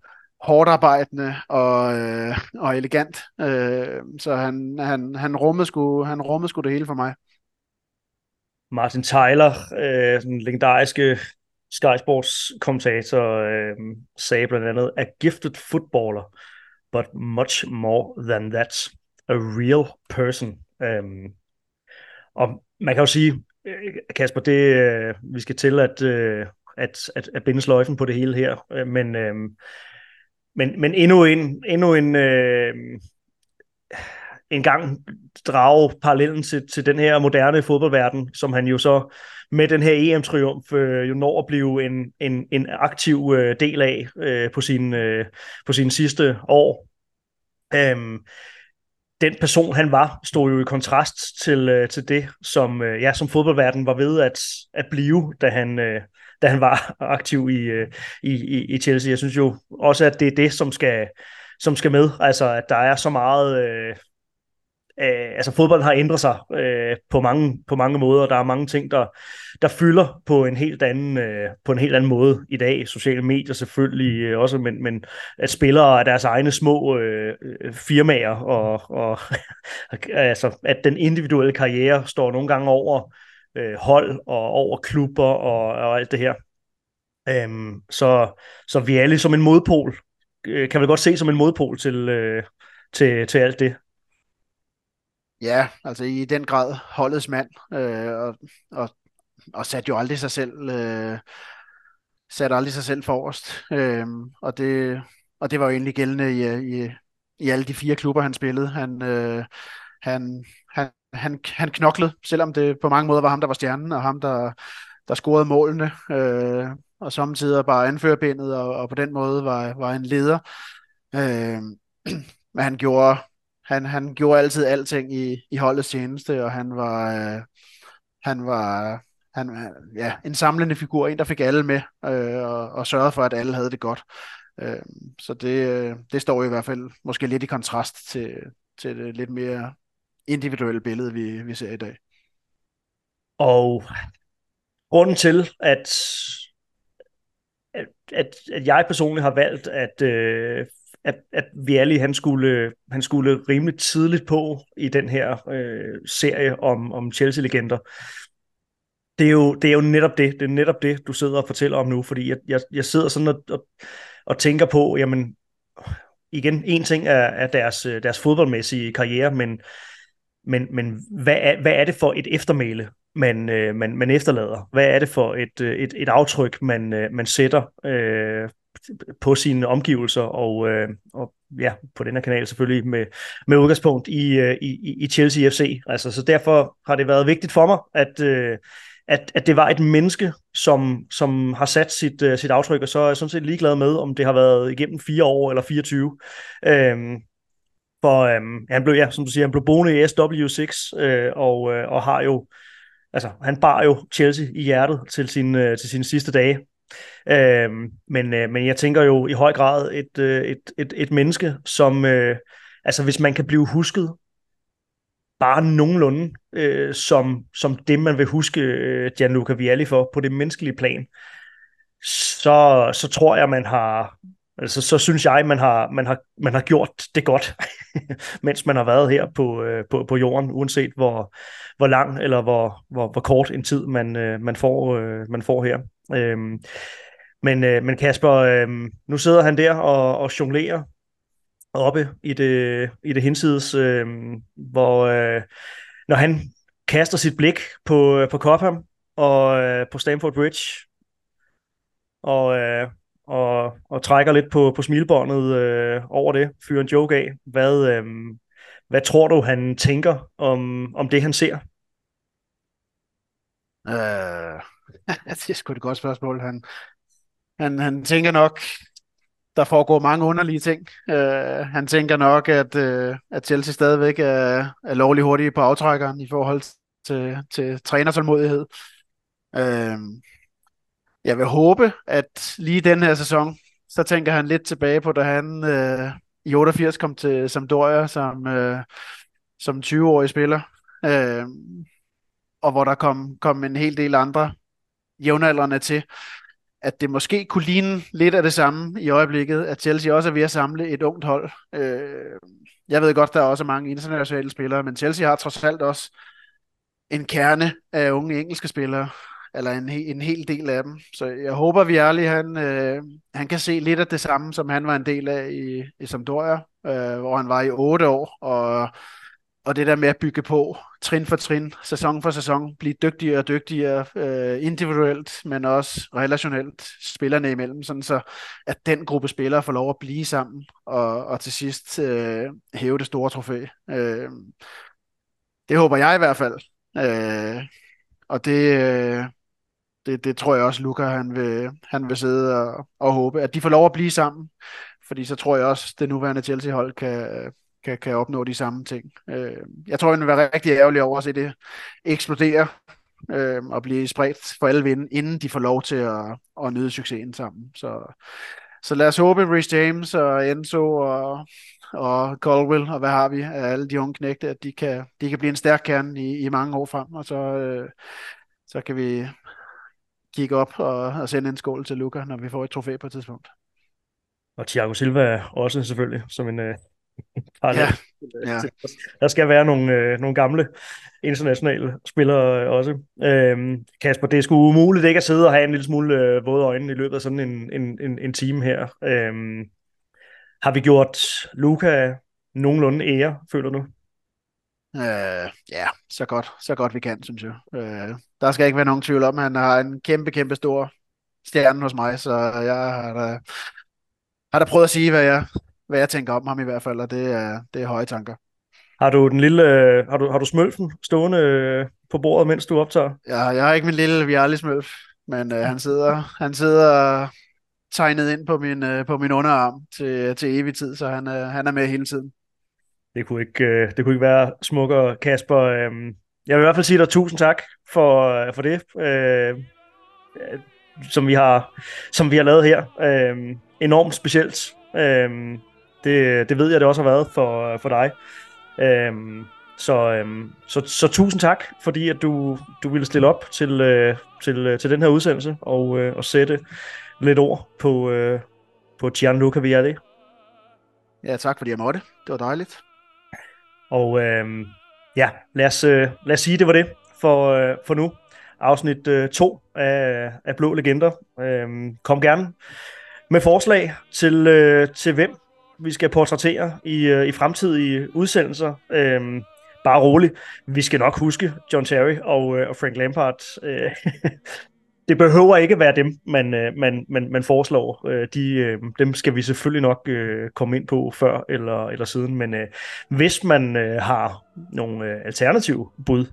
Speaker 3: hårdt arbejdende og, øh, og elegant. Øh, så han, han, han, rummede sgu, han rummede sgu det hele for mig.
Speaker 2: Martin Tyler, øh, den legendariske Sky Sports kommentator øh, sagde blandt andet, a gifted footballer, but much more than that, a real person. Øh, og man kan jo sige, Kasper, det øh, vi skal til at, øh, at, at, at binde sløjfen på det hele her, øh, men, øh, men, men endnu en, endnu en øh, en gang drage parallellen til, til den her moderne fodboldverden, som han jo så med den her EM-triumf øh, jo når at blive en, en, en aktiv øh, del af øh, på, sin, øh, på sine sidste år. Øhm, den person, han var, stod jo i kontrast til, øh, til det, som, øh, ja, som fodboldverden var ved at, at blive, da han, øh, da han var [laughs] aktiv i, øh, i, i, i Chelsea. Jeg synes jo også, at det er det, som skal, som skal med. Altså, at der er så meget... Øh, øh, altså fodbold har ændret sig øh, på, mange, på mange måder. Der er mange ting, der, der fylder på en helt anden øh, på en helt anden måde i dag. Sociale medier selvfølgelig øh, også, men, men at spillere af deres egne små øh, firmaer og, og [laughs] altså at den individuelle karriere står nogle gange over øh, hold og over klubber og, og alt det her. Øhm, så, så vi er som en modpol, øh, kan vi godt se som en modpol til, øh, til, til alt det.
Speaker 3: Ja, altså i den grad holdets mand, øh, og, og, og satte jo aldrig sig selv, øh, satte aldrig sig selv forrest. Øh, og, det, og det var jo egentlig gældende i, i, i alle de fire klubber, han spillede. Han, øh, han, han, han, han knoklede, selvom det på mange måder var ham, der var stjernen, og ham, der, der scorede målene, øh, og samtidig bare anførbindet, og, og på den måde var, var en leder. Øh, [clears throat] men han gjorde han, han gjorde altid alting i, i holdets tjeneste, og han var, øh, han var han, ja, en samlende figur, en der fik alle med, øh, og, og sørgede for, at alle havde det godt. Øh, så det, øh, det står i hvert fald måske lidt i kontrast til, til det lidt mere individuelle billede, vi, vi ser i dag.
Speaker 2: Og grunden til, at, at, at, at jeg personligt har valgt at øh, at, at Vialli, han skulle, han skulle rimelig tidligt på i den her øh, serie om, om Chelsea-legender. Det er, jo, det er jo netop det, det er netop det, du sidder og fortæller om nu, fordi jeg, jeg, jeg sidder sådan og, og, og tænker på, jamen, igen, en ting er, er deres, øh, deres fodboldmæssige karriere, men, men, men hvad, er, hvad er det for et eftermæle, man, øh, man, man efterlader? Hvad er det for et, øh, et, et aftryk, man, øh, man sætter øh, på sine omgivelser, og, øh, og ja, på den her kanal selvfølgelig med, med udgangspunkt i, øh, i, i Chelsea FC. Altså, så derfor har det været vigtigt for mig, at, øh, at, at det var et menneske, som, som har sat sit, øh, sit aftryk, og så er jeg sådan set ligeglad med, om det har været igennem fire år eller 24. Øh, for øhm, han blev, ja, som du siger, han blev boende i SW6, øh, og, øh, og har jo, altså han bar jo Chelsea i hjertet til, sin, øh, til sine sidste dage. Øh, men, øh, men jeg tænker jo i høj grad et, øh, et, et, et menneske, som, øh, altså hvis man kan blive husket bare nogenlunde øh, som, som det, man vil huske øh, Gianluca Vialli for på det menneskelige plan, så, så tror jeg, man har, altså så synes jeg, man har, man har, man har gjort det godt, [laughs] mens man har været her på, øh, på, på jorden, uanset hvor, hvor lang eller hvor, hvor, hvor kort en tid man, øh, man, får, øh, man får her. Øhm, men, øh, men Kasper, øh, nu sidder han der og, og jonglerer oppe i det, i det hinsides, øh, hvor øh, når han kaster sit blik på, øh, på Copham og øh, på Stamford Bridge, og, øh, og, og trækker lidt på, på smilbåndet øh, over det, fyrer en joke af. Hvad, øh, hvad tror du, han tænker om, om det, han ser?
Speaker 3: Øh, [laughs] det er sgu et godt spørgsmål. Han, han, han tænker nok, der foregår mange underlige ting. Uh, han tænker nok, at, uh, at Chelsea stadigvæk er, er lovlig hurtige på aftrækkeren i forhold til, til trænertålmodighed. Uh, jeg vil håbe, at lige den her sæson, så tænker han lidt tilbage på, da han uh, i 88 kom til Sampdoria som, uh, som 20-årig spiller. Uh, og hvor der kom, kom en hel del andre jævnaldrende til, at det måske kunne ligne lidt af det samme i øjeblikket, at Chelsea også er ved at samle et ungt hold. Øh, jeg ved godt, der er også mange internationale spillere, men Chelsea har trods alt også en kerne af unge engelske spillere, eller en, en hel del af dem. Så jeg håber at Vialli, han, øh, han kan se lidt af det samme, som han var en del af i, i Sampdoria, øh, hvor han var i otte år, og og det der med at bygge på, trin for trin, sæson for sæson, blive dygtigere og dygtigere øh, individuelt, men også relationelt, spillerne imellem, sådan så at den gruppe spillere får lov at blive sammen, og, og til sidst øh, hæve det store trofæ. Øh, det håber jeg i hvert fald. Øh, og det, øh, det, det tror jeg også, Luca han vil, han vil sidde og, og håbe, at de får lov at blive sammen, fordi så tror jeg også, det nuværende Chelsea-hold kan, kan, kan opnå de samme ting. Øh, jeg tror, det vil være rigtig ærgerlig over at se det eksplodere øh, og blive spredt for alle vinde, inden de får lov til at, at nyde succesen sammen. Så, så lad os håbe, Rhys James og Enzo og, og Colwell og hvad har vi af alle de unge knægte, at de kan, de kan blive en stærk kerne i, i mange år frem, og så, øh, så kan vi kigge op og, og sende en skål til Luca, når vi får et trofæ på et tidspunkt.
Speaker 2: Og Thiago Silva også selvfølgelig, som en, øh, [laughs]
Speaker 3: ja. ja. [laughs]
Speaker 2: Der skal være nogle, øh, nogle gamle internationale spillere også. Øhm, Kasper, det er sgu umuligt ikke at sidde og have en lille smule øh, våde øjne i løbet af sådan en, en, en, en time her. Øhm, har vi gjort Luca nogenlunde ære, føler du?
Speaker 3: Øh, ja, så godt, så godt vi kan, synes jeg. Øh, der skal ikke være nogen tvivl om, at han har en kæmpe, kæmpe stor stjerne hos mig, så jeg har da, har da prøvet at sige, hvad jeg, hvad jeg tænker om ham i hvert fald, og det er, det er høje tanker.
Speaker 2: Har du den lille, har du, har du smølfen stående øh, på bordet, mens du optager?
Speaker 3: Ja, jeg har ikke min lille Viali smølf, men øh, han sidder, han sidder tegnet ind på min, øh, på min underarm til, til evig tid, så han, øh, han er med hele tiden.
Speaker 2: Det kunne ikke, øh, det kunne ikke være smukkere, Kasper. Øh, jeg vil i hvert fald sige dig tusind tak for, øh, for det, øh, som, vi har, som vi har lavet her. Øh, enormt specielt. Øh, det, det ved jeg, det også har været for, for dig. Øhm, så, øhm, så, så tusind tak, fordi at du, du ville stille op til, øh, til, øh, til den her udsendelse og, øh, og sætte lidt ord på, øh, på Gianluca Vialli.
Speaker 3: Ja, tak fordi jeg måtte. Det var dejligt.
Speaker 2: Og øh, ja, lad os, øh, lad os sige, det var det for, øh, for nu. Afsnit 2 øh, af, af Blå Legender. Øh, kom gerne med forslag til, øh, til hvem vi skal portrættere i, øh, i fremtidige udsendelser. Øhm, bare roligt. Vi skal nok huske John Terry og, øh, og Frank Lampard. Øh, [laughs] det behøver ikke være dem, man, øh, man, man, man foreslår. Øh, de, øh, dem skal vi selvfølgelig nok øh, komme ind på før eller, eller siden. Men øh, hvis man øh, har nogle øh, alternative bud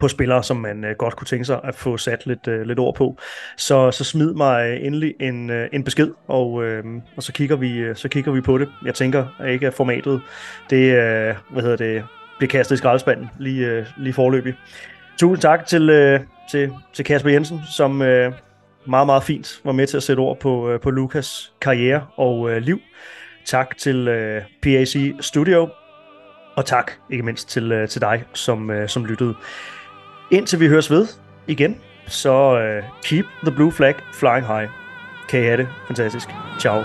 Speaker 2: på spillere, som man øh, godt kunne tænke sig at få sat lidt, øh, lidt ord på, så, så smid mig øh, endelig en, øh, en besked, og, øh, og så, kigger vi, øh, så kigger vi på det. Jeg tænker at ikke, at formatet det, øh, hvad hedder det, bliver kastet i skraldespanden lige, øh, lige forløbig. Tusind tak til, øh, til, til Kasper Jensen, som øh, meget, meget fint var med til at sætte ord på, øh, på Lukas karriere og øh, liv. Tak til øh, PAC Studio, og tak ikke mindst til, øh, til dig, som, øh, som lyttede. Indtil vi høres ved igen, så uh, keep the blue flag flying high. Kan I have det? Fantastisk. Ciao.